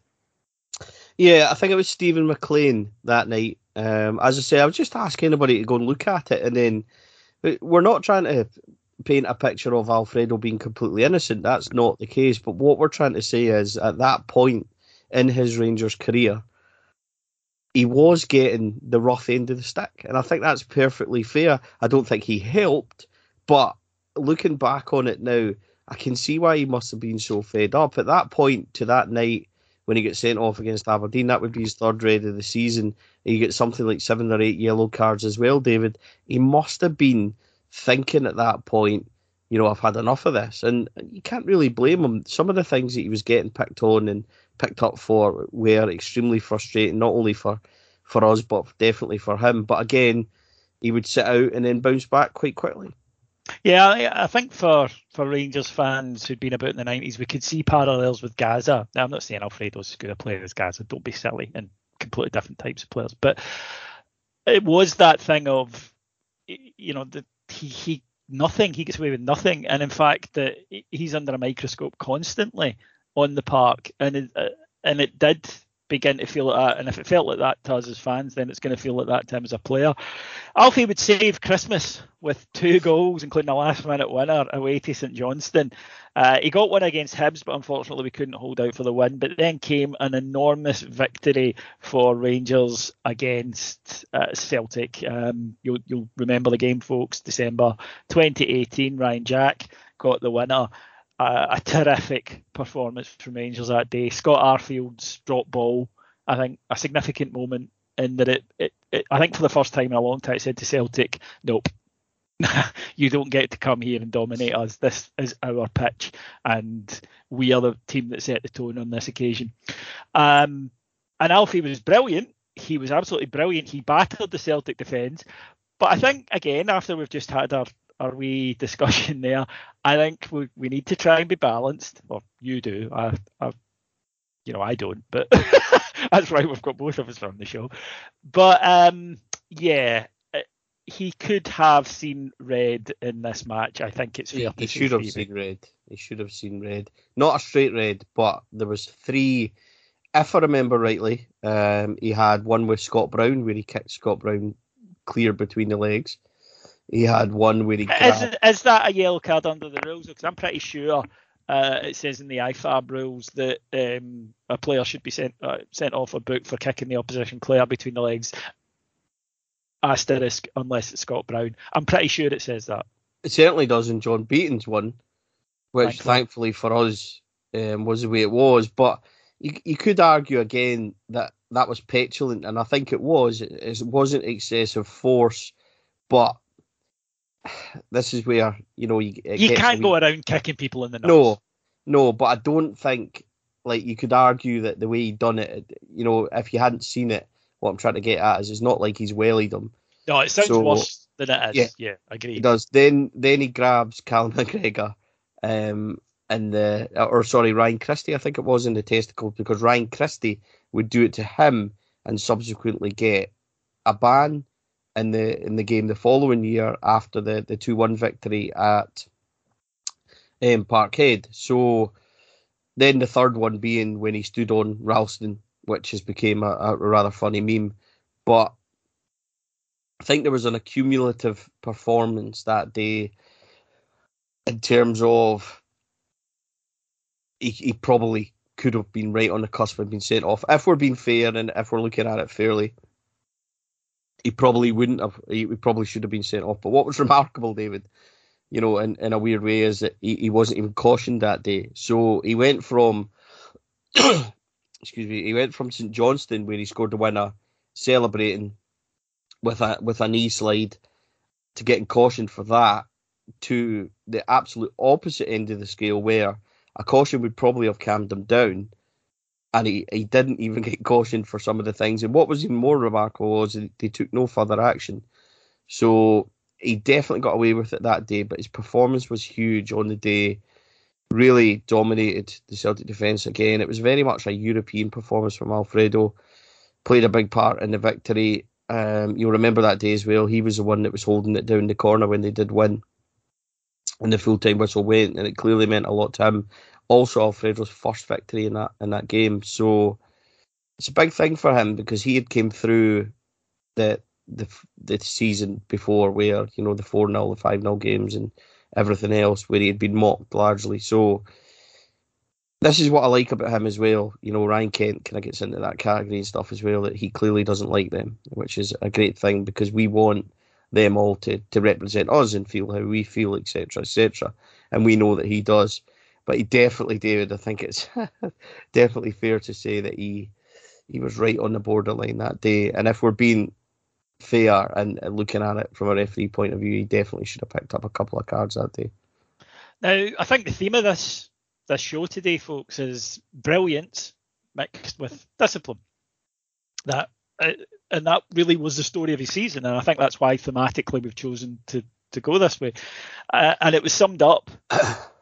Yeah, I think it was Steven McLean that night. Um, as I say, I was just asking anybody to go and look at it and then we're not trying to paint a picture of Alfredo being completely innocent. That's not the case. But what we're trying to say is at that point in his Rangers career, he was getting the rough end of the stick. And I think that's perfectly fair. I don't think he helped, but looking back on it now, I can see why he must have been so fed up. At that point to that night when he gets sent off against Aberdeen, that would be his third red of the season He gets something like seven or eight yellow cards as well, David. He must have been thinking at that point, you know, I've had enough of this. And you can't really blame him. Some of the things that he was getting picked on and picked up for were extremely frustrating, not only for, for us, but definitely for him. But again, he would sit out and then bounce back quite quickly. Yeah, I think for, for Rangers fans who'd been about in the 90s, we could see parallels with Gazza. Now, I'm not saying Alfredo's as good a player as Gazza, don't be silly, and completely different types of players. But it was that thing of, you know, that he, he nothing. He gets away with nothing, and in fact, that he's under a microscope constantly on the park, and it, uh, and it did begin to feel like that. And if it felt like that to us as fans, then it's going to feel like that to him as a player. Alfie would save Christmas with two goals, including a last minute winner away to St Johnstone. Uh, he got one against Hibs, but unfortunately we couldn't hold out for the win. But then came an enormous victory for Rangers against uh, Celtic. Um, you'll, you'll remember the game, folks. December 2018, Ryan Jack got the winner a, a terrific performance from Angels that day. Scott Arfield's drop ball, I think, a significant moment in that it, it, it I think for the first time in a long time, it said to Celtic, nope, you don't get to come here and dominate us. This is our pitch, and we are the team that set the tone on this occasion. Um, and Alfie was brilliant. He was absolutely brilliant. He battered the Celtic defence. But I think, again, after we've just had our our wee discussion there. I think we, we need to try and be balanced. Or you do. I, I you know, I don't, but that's right. We've got both of us on the show. But um, yeah, uh, he could have seen red in this match. I think it's fair. He, he should have seen red. He should have seen red. Not a straight red, but there was three. If I remember rightly, um, he had one with Scott Brown where he kicked Scott Brown clear between the legs. He had one where he. Is, is that a yellow card under the rules? Because I'm pretty sure uh, it says in the IFAB rules that um, a player should be sent uh, sent off a book for kicking the opposition player between the legs. Asterisk, unless it's Scott Brown. I'm pretty sure it says that. It certainly does in John Beaton's one, which thankfully for us um, was the way it was. But you, you could argue again that that was petulant, and I think it was. It, it wasn't excessive force, but this is where you know you you can't go around kicking people in the nuts. No, no, but I don't think like you could argue that the way he done it, you know, if you hadn't seen it, what I'm trying to get at is it's not like he's wellied him. No, it sounds so, worse than it is. Yeah, yeah, I agree. He does. Then then he grabs Cal McGregor, um, and the or sorry Ryan Christie, I think it was in the testicles because Ryan Christie would do it to him and subsequently get a ban in the in the game the following year after the the two one victory at um, Parkhead. So then the third one being when he stood on Ralston, which has become a, a rather funny meme. But I think there was an accumulative performance that day in terms of he, he probably could have been right on the cusp of being sent off. If we're being fair and if we're looking at it fairly, he probably wouldn't have. He probably should have been sent off. But what was remarkable, David, you know, in, in a weird way, is that he, he wasn't even cautioned that day. So he went from, excuse me, he went from St Johnstone where he scored the winner, celebrating with a with a knee slide, to getting cautioned for that, to the absolute opposite end of the scale where a caution would probably have calmed him down and he, he didn't even get cautioned for some of the things. And what was even more remarkable was they took no further action. So he definitely got away with it that day, but his performance was huge on the day. Really dominated the Celtic defence again. It was very much a European performance from Alfredo. Played a big part in the victory. Um, you'll remember that day as well. He was the one that was holding it down the corner when they did win. And the full time whistle went, and it clearly meant a lot to him also Alfredo's first victory in that in that game. So it's a big thing for him because he had came through the the the season before where you know the four 0 the five 0 games and everything else where he had been mocked largely. So this is what I like about him as well. You know, Ryan Kent kind of gets into that category and stuff as well that he clearly doesn't like them, which is a great thing because we want them all to to represent us and feel how we feel, etc., etc. And we know that he does but he definitely, David, I think it's definitely fair to say that he he was right on the borderline that day. And if we're being fair and, looking at it from a referee point of view, he definitely should have picked up a couple of cards that day. Now, I think the theme of this this show today, folks, is brilliance mixed with discipline. That uh, and that really was the story of his season, and I think that's why thematically we've chosen to to go this way. Uh, and it was summed up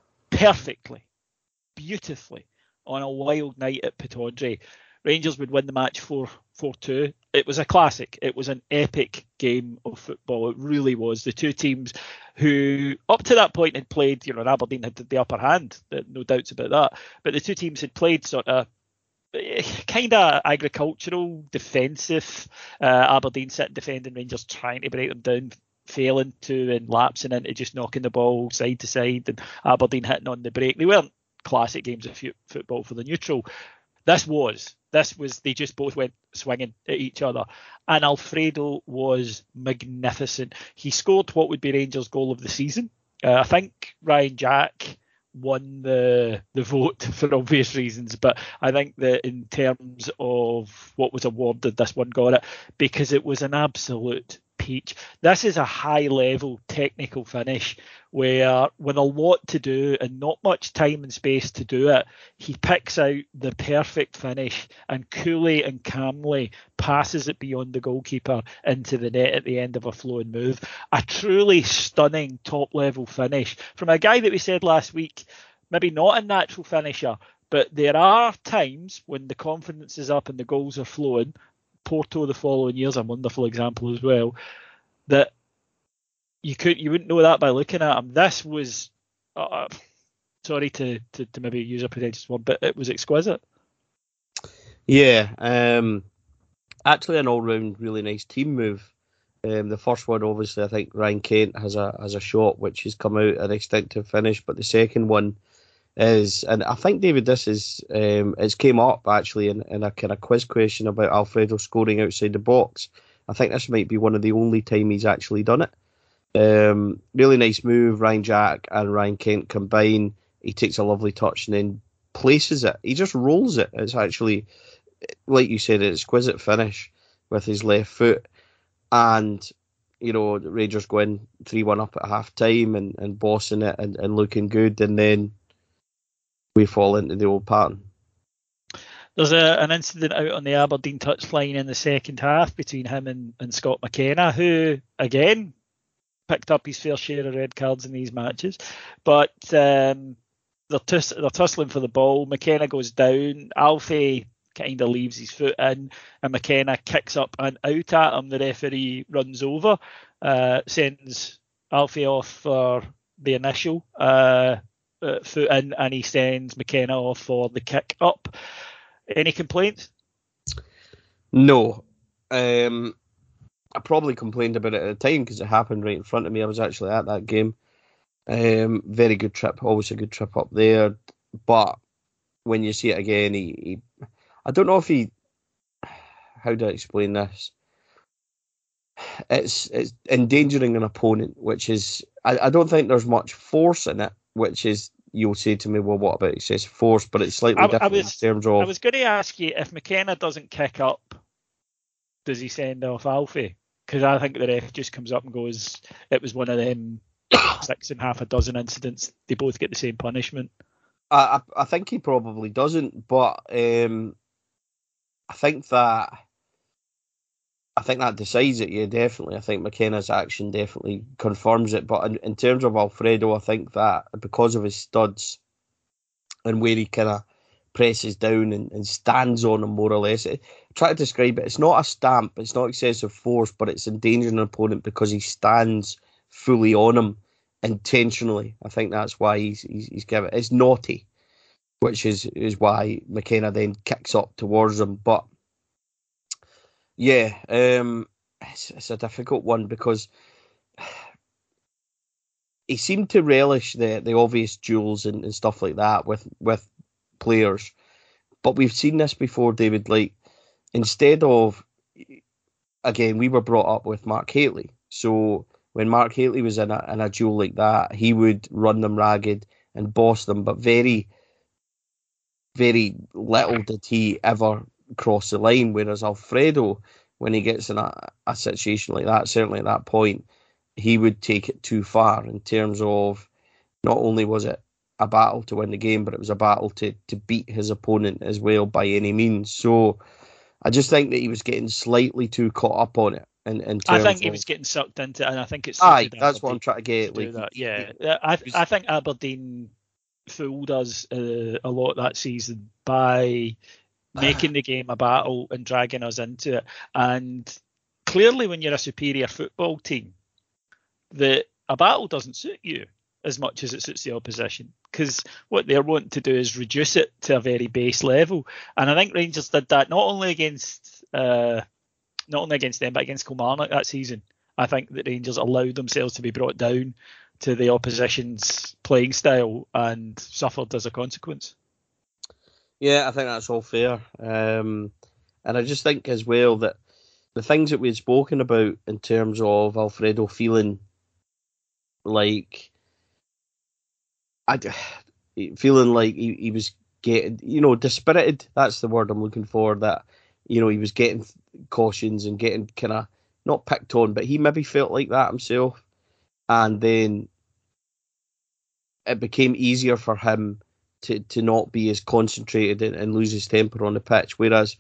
perfectly, beautifully on a wild night at Pittodrie Rangers would win the match 4 4 2. It was a classic. It was an epic game of football. It really was. The two teams who, up to that point, had played, you know, Aberdeen had the upper hand, no doubts about that. But the two teams had played sort of kind of agricultural, defensive. Uh, Aberdeen sitting defending Rangers, trying to break them down, failing to and lapsing into just knocking the ball side to side, and Aberdeen hitting on the break. They weren't classic games of football for the neutral. This was. This was. They just both went swinging at each other, and Alfredo was magnificent. He scored what would be Rangers' goal of the season. Uh, I think Ryan Jack won the the vote for obvious reasons, but I think that in terms of what was awarded, this one got it because it was an absolute peach. This is a high level technical finish where, with a lot to do and not much time and space to do it, he picks out the perfect finish and coolly and calmly passes it beyond the goalkeeper into the net at the end of a flowing move. A truly stunning top level finish from a guy that we said last week, maybe not a natural finisher, but there are times when the confidence is up and the goals are flowing Porto the following year is a wonderful example as well. That you could you wouldn't know that by looking at him. This was uh, sorry to, to, to maybe use a pretentious word, but it was exquisite. Yeah, um, actually an all round really nice team move. Um, the first one, obviously, I think Ryan Kent has a has a shot which has come out an instinctive finish, but the second one is, and I think David, this is um, it's came up actually in, in a kind of quiz question about Alfredo scoring outside the box. I think this might be one of the only time he's actually done it. Um, really nice move. Ryan Jack and Ryan Kent combine. He takes a lovely touch and then places it. He just rolls it. It's actually, like you said, an exquisite finish with his left foot. And, you know, Rangers going 3 1 up at half time and, and bossing it and, and looking good. And then we fall into the old pattern. There's a, an incident out on the Aberdeen touchline in the second half between him and, and Scott McKenna, who again picked up his fair share of red cards in these matches. But um, they're, tuss- they're tussling for the ball. McKenna goes down. Alfie kind of leaves his foot in, and McKenna kicks up and out at him. The referee runs over, uh, sends Alfie off for the initial. Uh, uh, foot in and he sends McKenna off for the kick up. Any complaints? No. Um, I probably complained about it at the time because it happened right in front of me. I was actually at that game. Um, very good trip, always a good trip up there. But when you see it again, he, he I don't know if he. How do I explain this? It's it's endangering an opponent, which is I, I don't think there's much force in it which is you'll say to me, well, what about excessive force? But it's slightly I, different I was, in terms of. I was going to ask you if McKenna doesn't kick up, does he send off Alfie? Because I think the ref just comes up and goes, it was one of them six and half a dozen incidents. They both get the same punishment. I I, I think he probably doesn't, but um, I think that I think that decides it. Yeah, definitely. I think McKenna's action definitely confirms it. But in, in terms of Alfredo, I think that because of his studs and where he kind of presses down and, and, stands on him more or less. Eh, it, try to describe it. It's not a stamp. It's not excessive force, but it's endangering an opponent because he stands fully on him intentionally. I think that's why he's he's, he's given. It's naughty, which is is why McKenna then kicks up towards him. But yeah, um, it's, it's a difficult one because he seemed to relish the the obvious duels and, and stuff like that with with players. But we've seen this before, David. Like instead of again, we were brought up with Mark Hateley. So when Mark Hateley was in a in a duel like that, he would run them ragged and boss them, but very, very little did he ever cross the line. Whereas Alfredo, when he gets in a, a situation like that, certainly at that point, he would take it too far in terms of not only was it a battle to win the game, but it was a battle to to beat his opponent as well by any means. So I just think that he was getting slightly too caught up on it. In, in I think he was getting sucked into, it, and I think it's. Aye, that's Aberdeen what I'm trying to get. To like, yeah, I I think Aberdeen fooled us uh, a lot that season by making the game a battle and dragging us into it. And clearly, when you're a superior football team, that a battle doesn't suit you as much as it suits the opposition because what they're wanting to do is reduce it to a very base level. And I think Rangers did that not only against uh, not only against them but against Kilmarnock that season. I think that Rangers allowed themselves to be brought down to the opposition's playing style and suffered as a consequence. Yeah, I think that's all fair. Um, and I just think as well that the things that we had spoken about in terms of Alfredo feeling like I feeling like he, he was getting you know dispirited. That's the word I'm looking for. That you know he was getting cautions and getting kind of not picked on, but he maybe felt like that himself. And then it became easier for him to, to not be as concentrated and, and lose his temper on the pitch. Whereas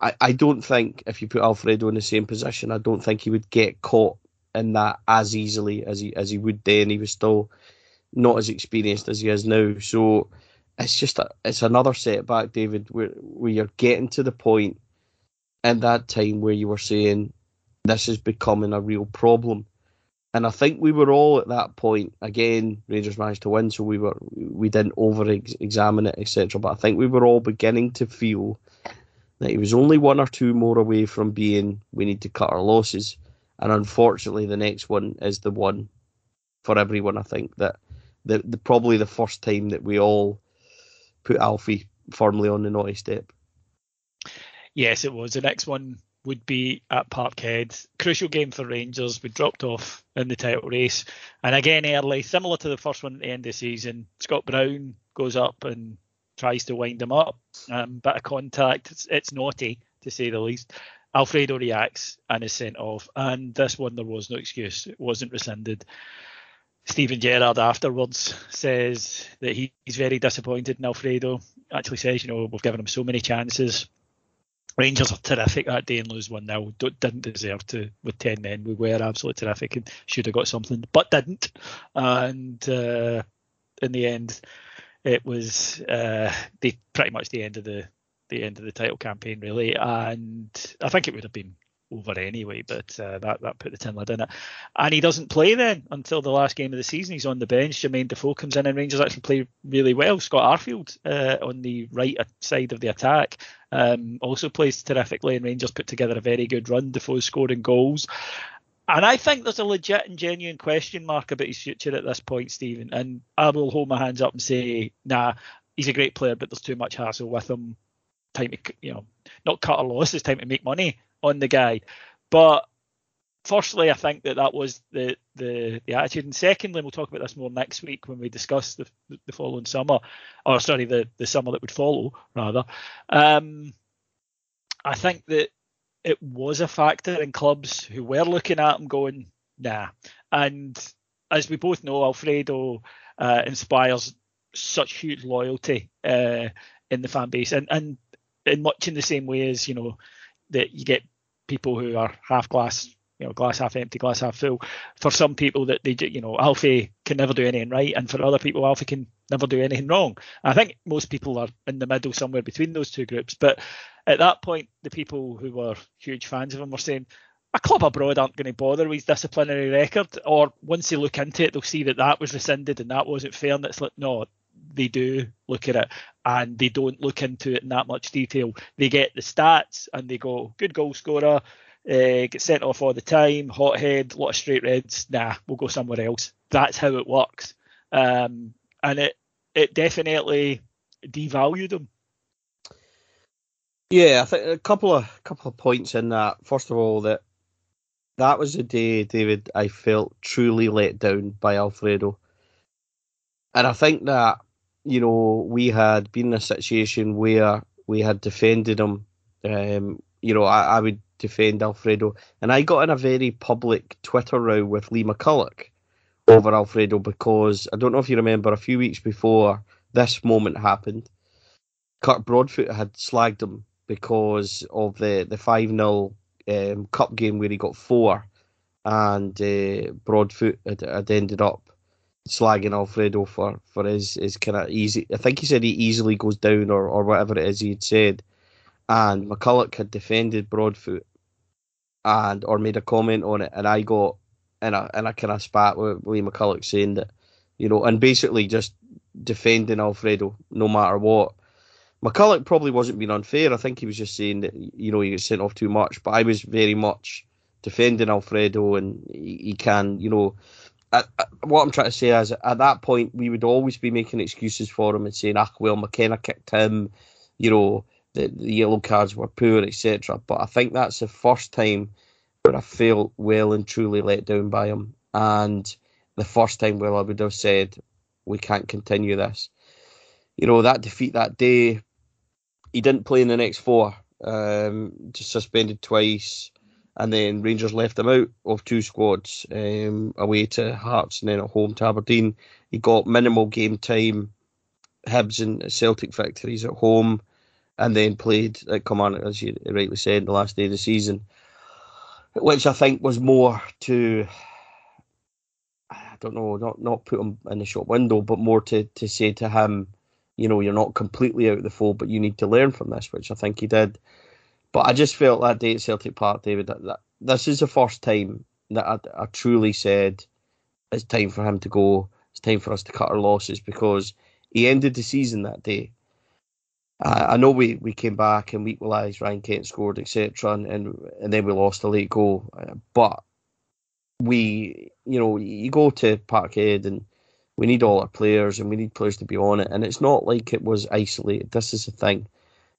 I, I don't think if you put Alfredo in the same position, I don't think he would get caught in that as easily as he as he would then. He was still not as experienced as he is now. So it's just a, it's another setback, David, where where you're getting to the point in that time where you were saying this is becoming a real problem. And I think we were all at that point. Again, Rangers managed to win, so we were we didn't over examine it, etc. But I think we were all beginning to feel that he was only one or two more away from being we need to cut our losses. And unfortunately, the next one is the one for everyone. I think that the, the probably the first time that we all put Alfie firmly on the naughty step. Yes, it was. The next one would be at Parkhead. Crucial game for Rangers. We dropped off in the title race. And again, early, similar to the first one at the end of the season, Scott Brown goes up and tries to wind him up. Um, bit of contact. It's, it's naughty, to say the least. Alfredo reacts and is sent off. And this one, there was no excuse. It wasn't rescinded. Steven Gerrard afterwards says that he, he's very disappointed in Alfredo. Actually says, you know, we've given him so many chances. Rangers are terrific that day and lose 1 0. Didn't deserve to with 10 men. We were absolutely terrific and should have got something, but didn't. And uh, in the end, it was uh, the, pretty much the end of the the end of the title campaign, really. And I think it would have been over anyway, but uh, that that put the tin lid in it. And he doesn't play then until the last game of the season. He's on the bench. Jermaine Defoe comes in, and Rangers actually play really well. Scott Arfield uh, on the right side of the attack um, also plays terrifically, and Rangers put together a very good run. Defoe scoring goals. And I think there's a legit and genuine question mark about his future at this point, Stephen. And I will hold my hands up and say, nah, he's a great player, but there's too much hassle with him. Time to, you know, not cut a loss. It's time to make money on the guy. But firstly, I think that that was the, the, the attitude, and secondly, we'll talk about this more next week when we discuss the, the following summer, or sorry, the, the summer that would follow rather. Um, I think that it was a factor in clubs who were looking at him going, nah. And as we both know, Alfredo uh, inspires such huge loyalty uh, in the fan base, and and in much in the same way as you know that you get people who are half glass, you know, glass half empty, glass half full. For some people, that they, you know, Alfie can never do anything right, and for other people, Alfie can never do anything wrong. I think most people are in the middle, somewhere between those two groups. But at that point, the people who were huge fans of him were saying, a club abroad aren't going to bother with his disciplinary record, or once they look into it, they'll see that that was rescinded and that wasn't fair. And it's like, no, they do look at it and they don't look into it in that much detail. They get the stats and they go, good goal scorer, uh, get sent off all the time, hothead, lot of straight reds. Nah, we'll go somewhere else. That's how it works, um, and it it definitely devalued them. Yeah, I think a couple of couple of points in that. First of all, that that was the day, David, I felt truly let down by Alfredo, and I think that you know, we had been in a situation where we had defended him. Um, you know, I, I, would defend Alfredo, and I got in a very public Twitter row with Lee McCulloch over Alfredo because I don't know if you remember a few weeks before this moment happened, Kirk Broadfoot had slagged him because of the the five 0 um, cup game where he got four, and uh, Broadfoot had, had ended up slagging Alfredo for for his his kind of easy. I think he said he easily goes down or or whatever it is he had said, and McCulloch had defended Broadfoot and or made a comment on it, and I got in a in a kind of spat with Lee McCulloch saying that, you know, and basically just defending Alfredo no matter what. McCulloch probably wasn't being unfair. I think he was just saying that you know he gets sent off too much. But I was very much defending Alfredo, and he, he can, you know, what I'm trying to say is at that point we would always be making excuses for him and saying, ah, well, McKenna kicked him, you know, the, the yellow cards were poor, etc. But I think that's the first time where I felt well and truly let down by him, and the first time where I would have said, we can't continue this. You know, that defeat that day, he didn't play in the next four, um, just suspended twice and then Rangers left him out of two squads um, away to Hearts and then at home to Aberdeen. He got minimal game time, Hibs and Celtic victories at home, and then played at Command, as you rightly said, the last day of the season, which I think was more to, I don't know, not not put him in the shop window, but more to to say to him, you know, you're not completely out of the fold, but you need to learn from this, which I think he did. But I just felt that day at Celtic Park, David, that, that this is the first time that I, I, truly said it's time for him to go. It's time for us to cut our losses because he ended the season that day. I, know we, we came back and we equalised, Ryan Kent scored, etc., and, and and then we lost a late goal. Uh, but we, you know, you go to Parkhead and we need all our players and we need players to be on it. And it's not like it was isolated. This is the thing.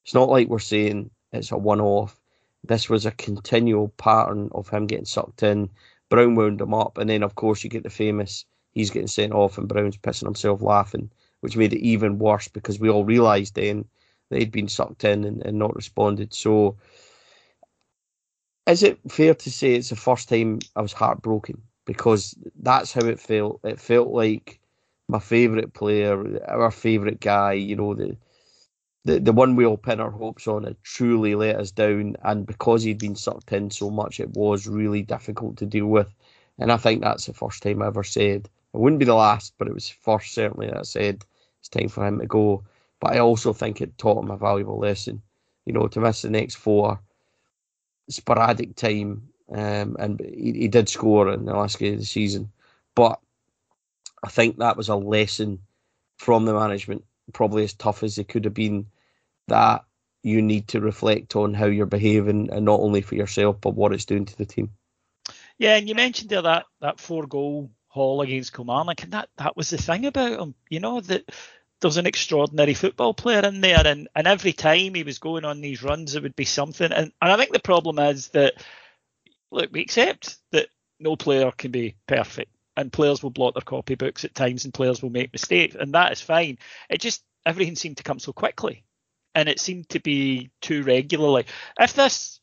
It's not like we're saying it's a one off. This was a continual pattern of him getting sucked in. Brown wound him up, and then of course you get the famous he's getting sent off and Brown's pissing himself laughing, which made it even worse because we all realised then that he'd been sucked in and, and not responded. So is it fair to say it's the first time I was heartbroken? Because that's how it felt. It felt like my favourite player, our favourite guy, you know, the the, the one we all pin our hopes on had truly let us down. And because he'd been sucked in so much, it was really difficult to deal with. And I think that's the first time I ever said, it wouldn't be the last, but it was first certainly that I said it's time for him to go. But I also think it taught him a valuable lesson. You know, to miss the next four, sporadic time, um, and he, he did score in the last game of the season. But I think that was a lesson from the management, probably as tough as it could have been that you need to reflect on how you're behaving and not only for yourself but what it's doing to the team. Yeah, and you mentioned there that that four goal haul against Kilmarnock, and that that was the thing about him. You know that there's an extraordinary football player in there, and and every time he was going on these runs, it would be something. And and I think the problem is that look, we accept that no player can be perfect, and players will blot their copybooks at times, and players will make mistakes, and that is fine. It just everything seemed to come so quickly and it seemed to be too regularly. If this,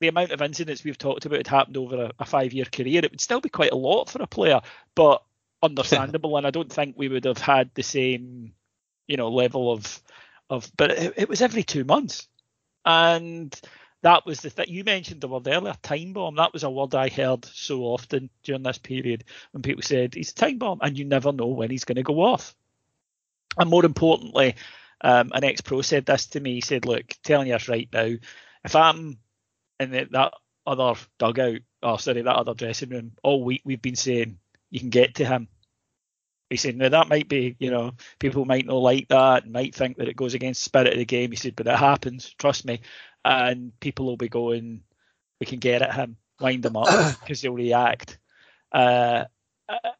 the amount of incidents we've talked about had happened over a, a five year career, it would still be quite a lot for a player, but understandable. and I don't think we would have had the same, you know, level of, of. But it, it was every two months, and that was the thing you mentioned the word earlier, time bomb. That was a word I heard so often during this period when people said he's a time bomb, and you never know when he's going to go off. And more importantly, um, an ex-pro said this to me. He said, "Look, telling you right now, if I'm in the, that other dugout, oh sorry, that other dressing room all week, we've been saying you can get to him." He said, "Now that might be, you know, people might not like that, might think that it goes against the spirit of the game." He said, "But it happens, trust me, and people will be going, we can get at him, wind him up because they'll react." Uh,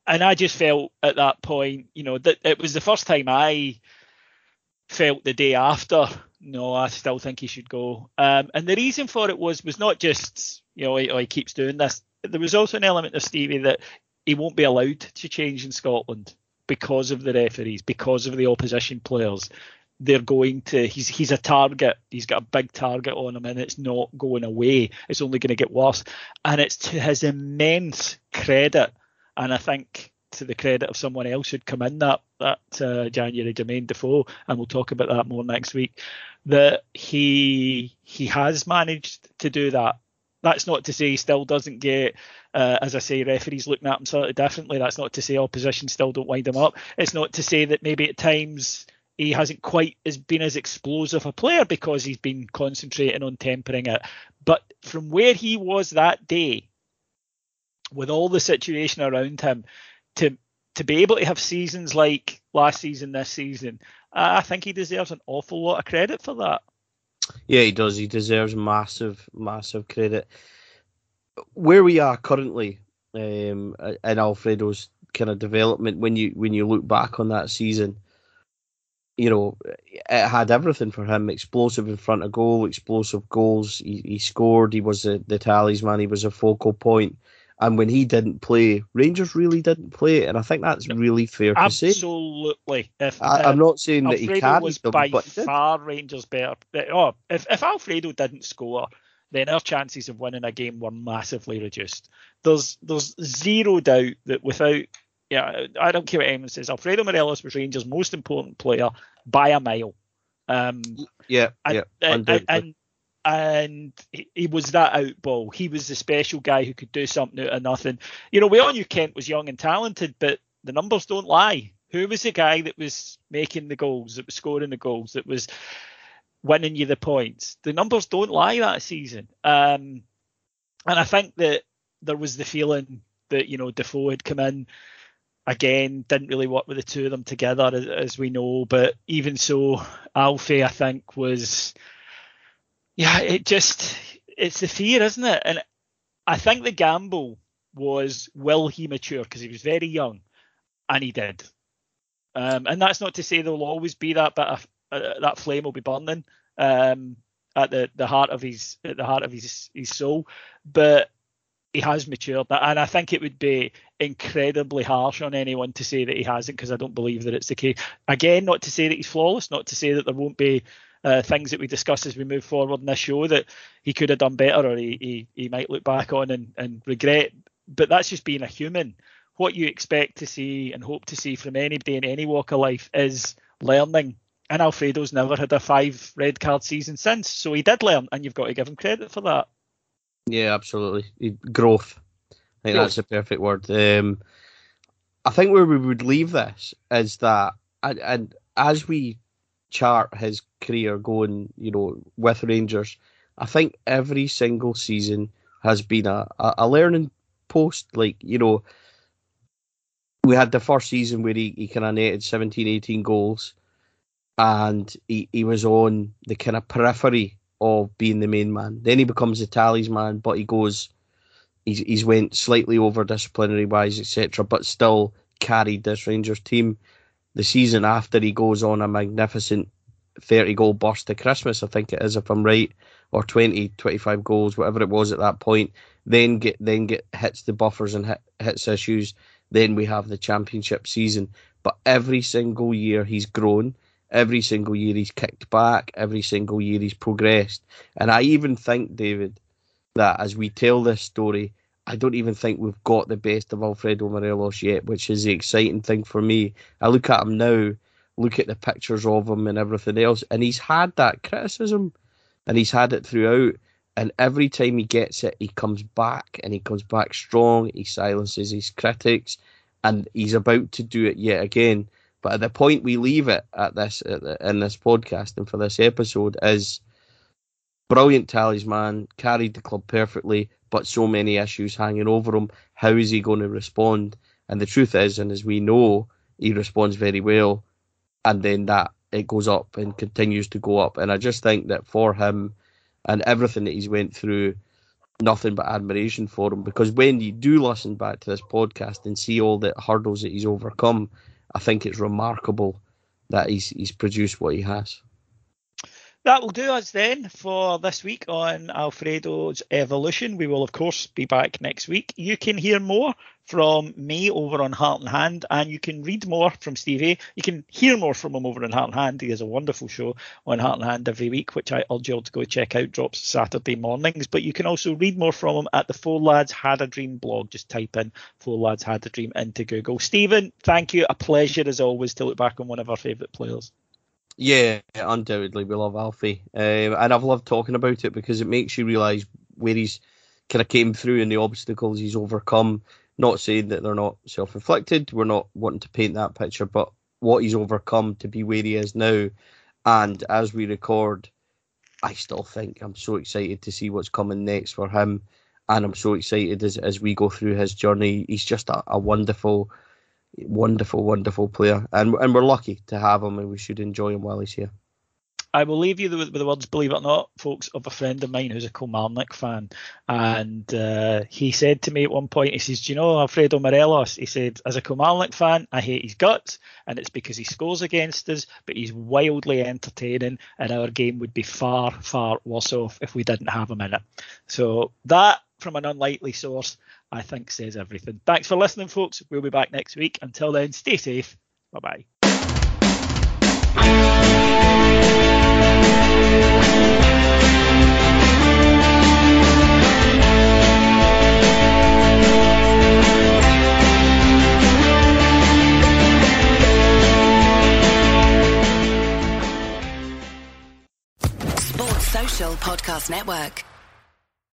and I just felt at that point, you know, that it was the first time I felt the day after, no, I still think he should go. Um, and the reason for it was was not just you know he, he keeps doing this. There was also an element of Stevie that he won't be allowed to change in Scotland because of the referees, because of the opposition players. They're going to he's he's a target. He's got a big target on him, and it's not going away. It's only going to get worse. And it's to his immense credit. And I think to the credit of someone else who'd come in that that uh, January, Jermaine Defoe, and we'll talk about that more next week. That he he has managed to do that. That's not to say he still doesn't get, uh, as I say, referees looking at him slightly differently. That's not to say opposition still don't wind him up. It's not to say that maybe at times he hasn't quite as been as explosive a player because he's been concentrating on tempering it. But from where he was that day, with all the situation around him, to to be able to have seasons like last season, this season, I think he deserves an awful lot of credit for that. Yeah, he does. He deserves massive, massive credit. Where we are currently um, in Alfredo's kind of development, when you when you look back on that season, you know, it had everything for him. Explosive in front of goal, explosive goals. He, he scored. He was the, the talisman. He was a focal point. And when he didn't play, Rangers really didn't play, and I think that's really fair to Absolutely. say. Absolutely. I, am not saying that he carried was them, by but far Rangers better. Oh, if if Alfredo didn't score, then our chances of winning a game were massively reduced. There's there's zero doubt that without yeah, I don't care what anyone says. Alfredo Morelos was Rangers' most important player by a mile. Um, yeah, and, yeah, and, and, and he was that out ball. He was the special guy who could do something out of nothing. You know, we all knew Kent was young and talented, but the numbers don't lie. Who was the guy that was making the goals, that was scoring the goals, that was winning you the points? The numbers don't lie that season. Um, and I think that there was the feeling that you know Defoe had come in again, didn't really work with the two of them together, as, as, we know. But even so, Alfie, I think, was, yeah, it just, it's the fear, isn't it? And I think the gamble was, will he mature? Because he was very young, and he did. Um, and that's not to say there will always be that of, uh, that flame will be burning um, at the, the heart of his at the heart of his his soul, but he has matured, and I think it would be incredibly harsh on anyone to say that he hasn't, because I don't believe that it's the case. Again, not to say that he's flawless, not to say that there won't be uh, things that we discuss as we move forward in this show that he could have done better, or he he, he might look back on and, and regret. But that's just being a human. What you expect to see and hope to see from anybody in any walk of life is learning. And Alfredo's never had a five red card season since, so he did learn, and you've got to give him credit for that. Yeah, absolutely. Growth. I think that's the perfect word. Um, I think where we would leave this is that, and, and as we chart his career going, you know, with Rangers, I think every single season has been a, a, learning post. Like, you know, we had the first season where he, he kind of netted 17, 18 goals, and he, he was on the kind of periphery of being the main man. Then he becomes the talisman, but he goes, he's he's went slightly over disciplinary wise, etc. But still carried this Rangers team. The season after, he goes on a magnificent 30 goal burst to Christmas, I think it is, if I'm right, or 20, 25 goals, whatever it was at that point. Then get then get hits the buffers and hit, hits issues. Then we have the championship season. But every single year he's grown Every single year he's kicked back. Every single year he's progressed. And I even think, David, that as we tell this story, I don't even think we've got the best of Alfredo Morelos yet, which is the exciting thing for me. I look at him now, look at the pictures of him and everything else, and he's had that criticism and he's had it throughout. And every time he gets it, he comes back and he comes back strong. He silences his critics, and he's about to do it yet again. But at the point we leave it at this in this podcast and for this episode is brilliant talisman, carried the club perfectly, but so many issues hanging over him. How is he going to respond? And the truth is, and as we know, he responds very well, and then that it goes up and continues to go up. And I just think that for him and everything that he's went through, nothing but admiration for him. Because when you do listen back to this podcast and see all the hurdles that he's overcome, I think it's remarkable that he's he's produced what he has. That will do us then for this week on Alfredo's Evolution. We will, of course, be back next week. You can hear more from me over on Heart and Hand, and you can read more from Steve A. You can hear more from him over on Heart and Hand. He has a wonderful show on Heart and Hand every week, which I urge you all to go check out. Drops Saturday mornings. But you can also read more from him at the Four Lads Had a Dream blog. Just type in Four Lads Had a Dream into Google. Stephen, thank you. A pleasure as always to look back on one of our favourite players. Yeah, undoubtedly, we love Alfie, um, and I've loved talking about it because it makes you realise where he's kind of came through and the obstacles he's overcome. Not saying that they're not self-inflicted. We're not wanting to paint that picture, but what he's overcome to be where he is now. And as we record, I still think I'm so excited to see what's coming next for him. And I'm so excited as, as we go through his journey. He's just a, a wonderful, wonderful, wonderful player. And, and we're lucky to have him, and we should enjoy him while he's here. I will leave you with, the words, believe it or not, folks, of a friend of mine who's a Kilmarnock fan. And uh, he said to me at one point, he says, Do you know Alfredo Morelos? He said, As a Kilmarnock fan, I hate his guts, and it's because he scores against us, but he's wildly entertaining, and our game would be far, far worse off if we didn't have him in it. So that, from an unlikely source, I think says everything. Thanks for listening, folks. We'll be back next week. Until then, stay safe. Bye bye. Social Podcast Network.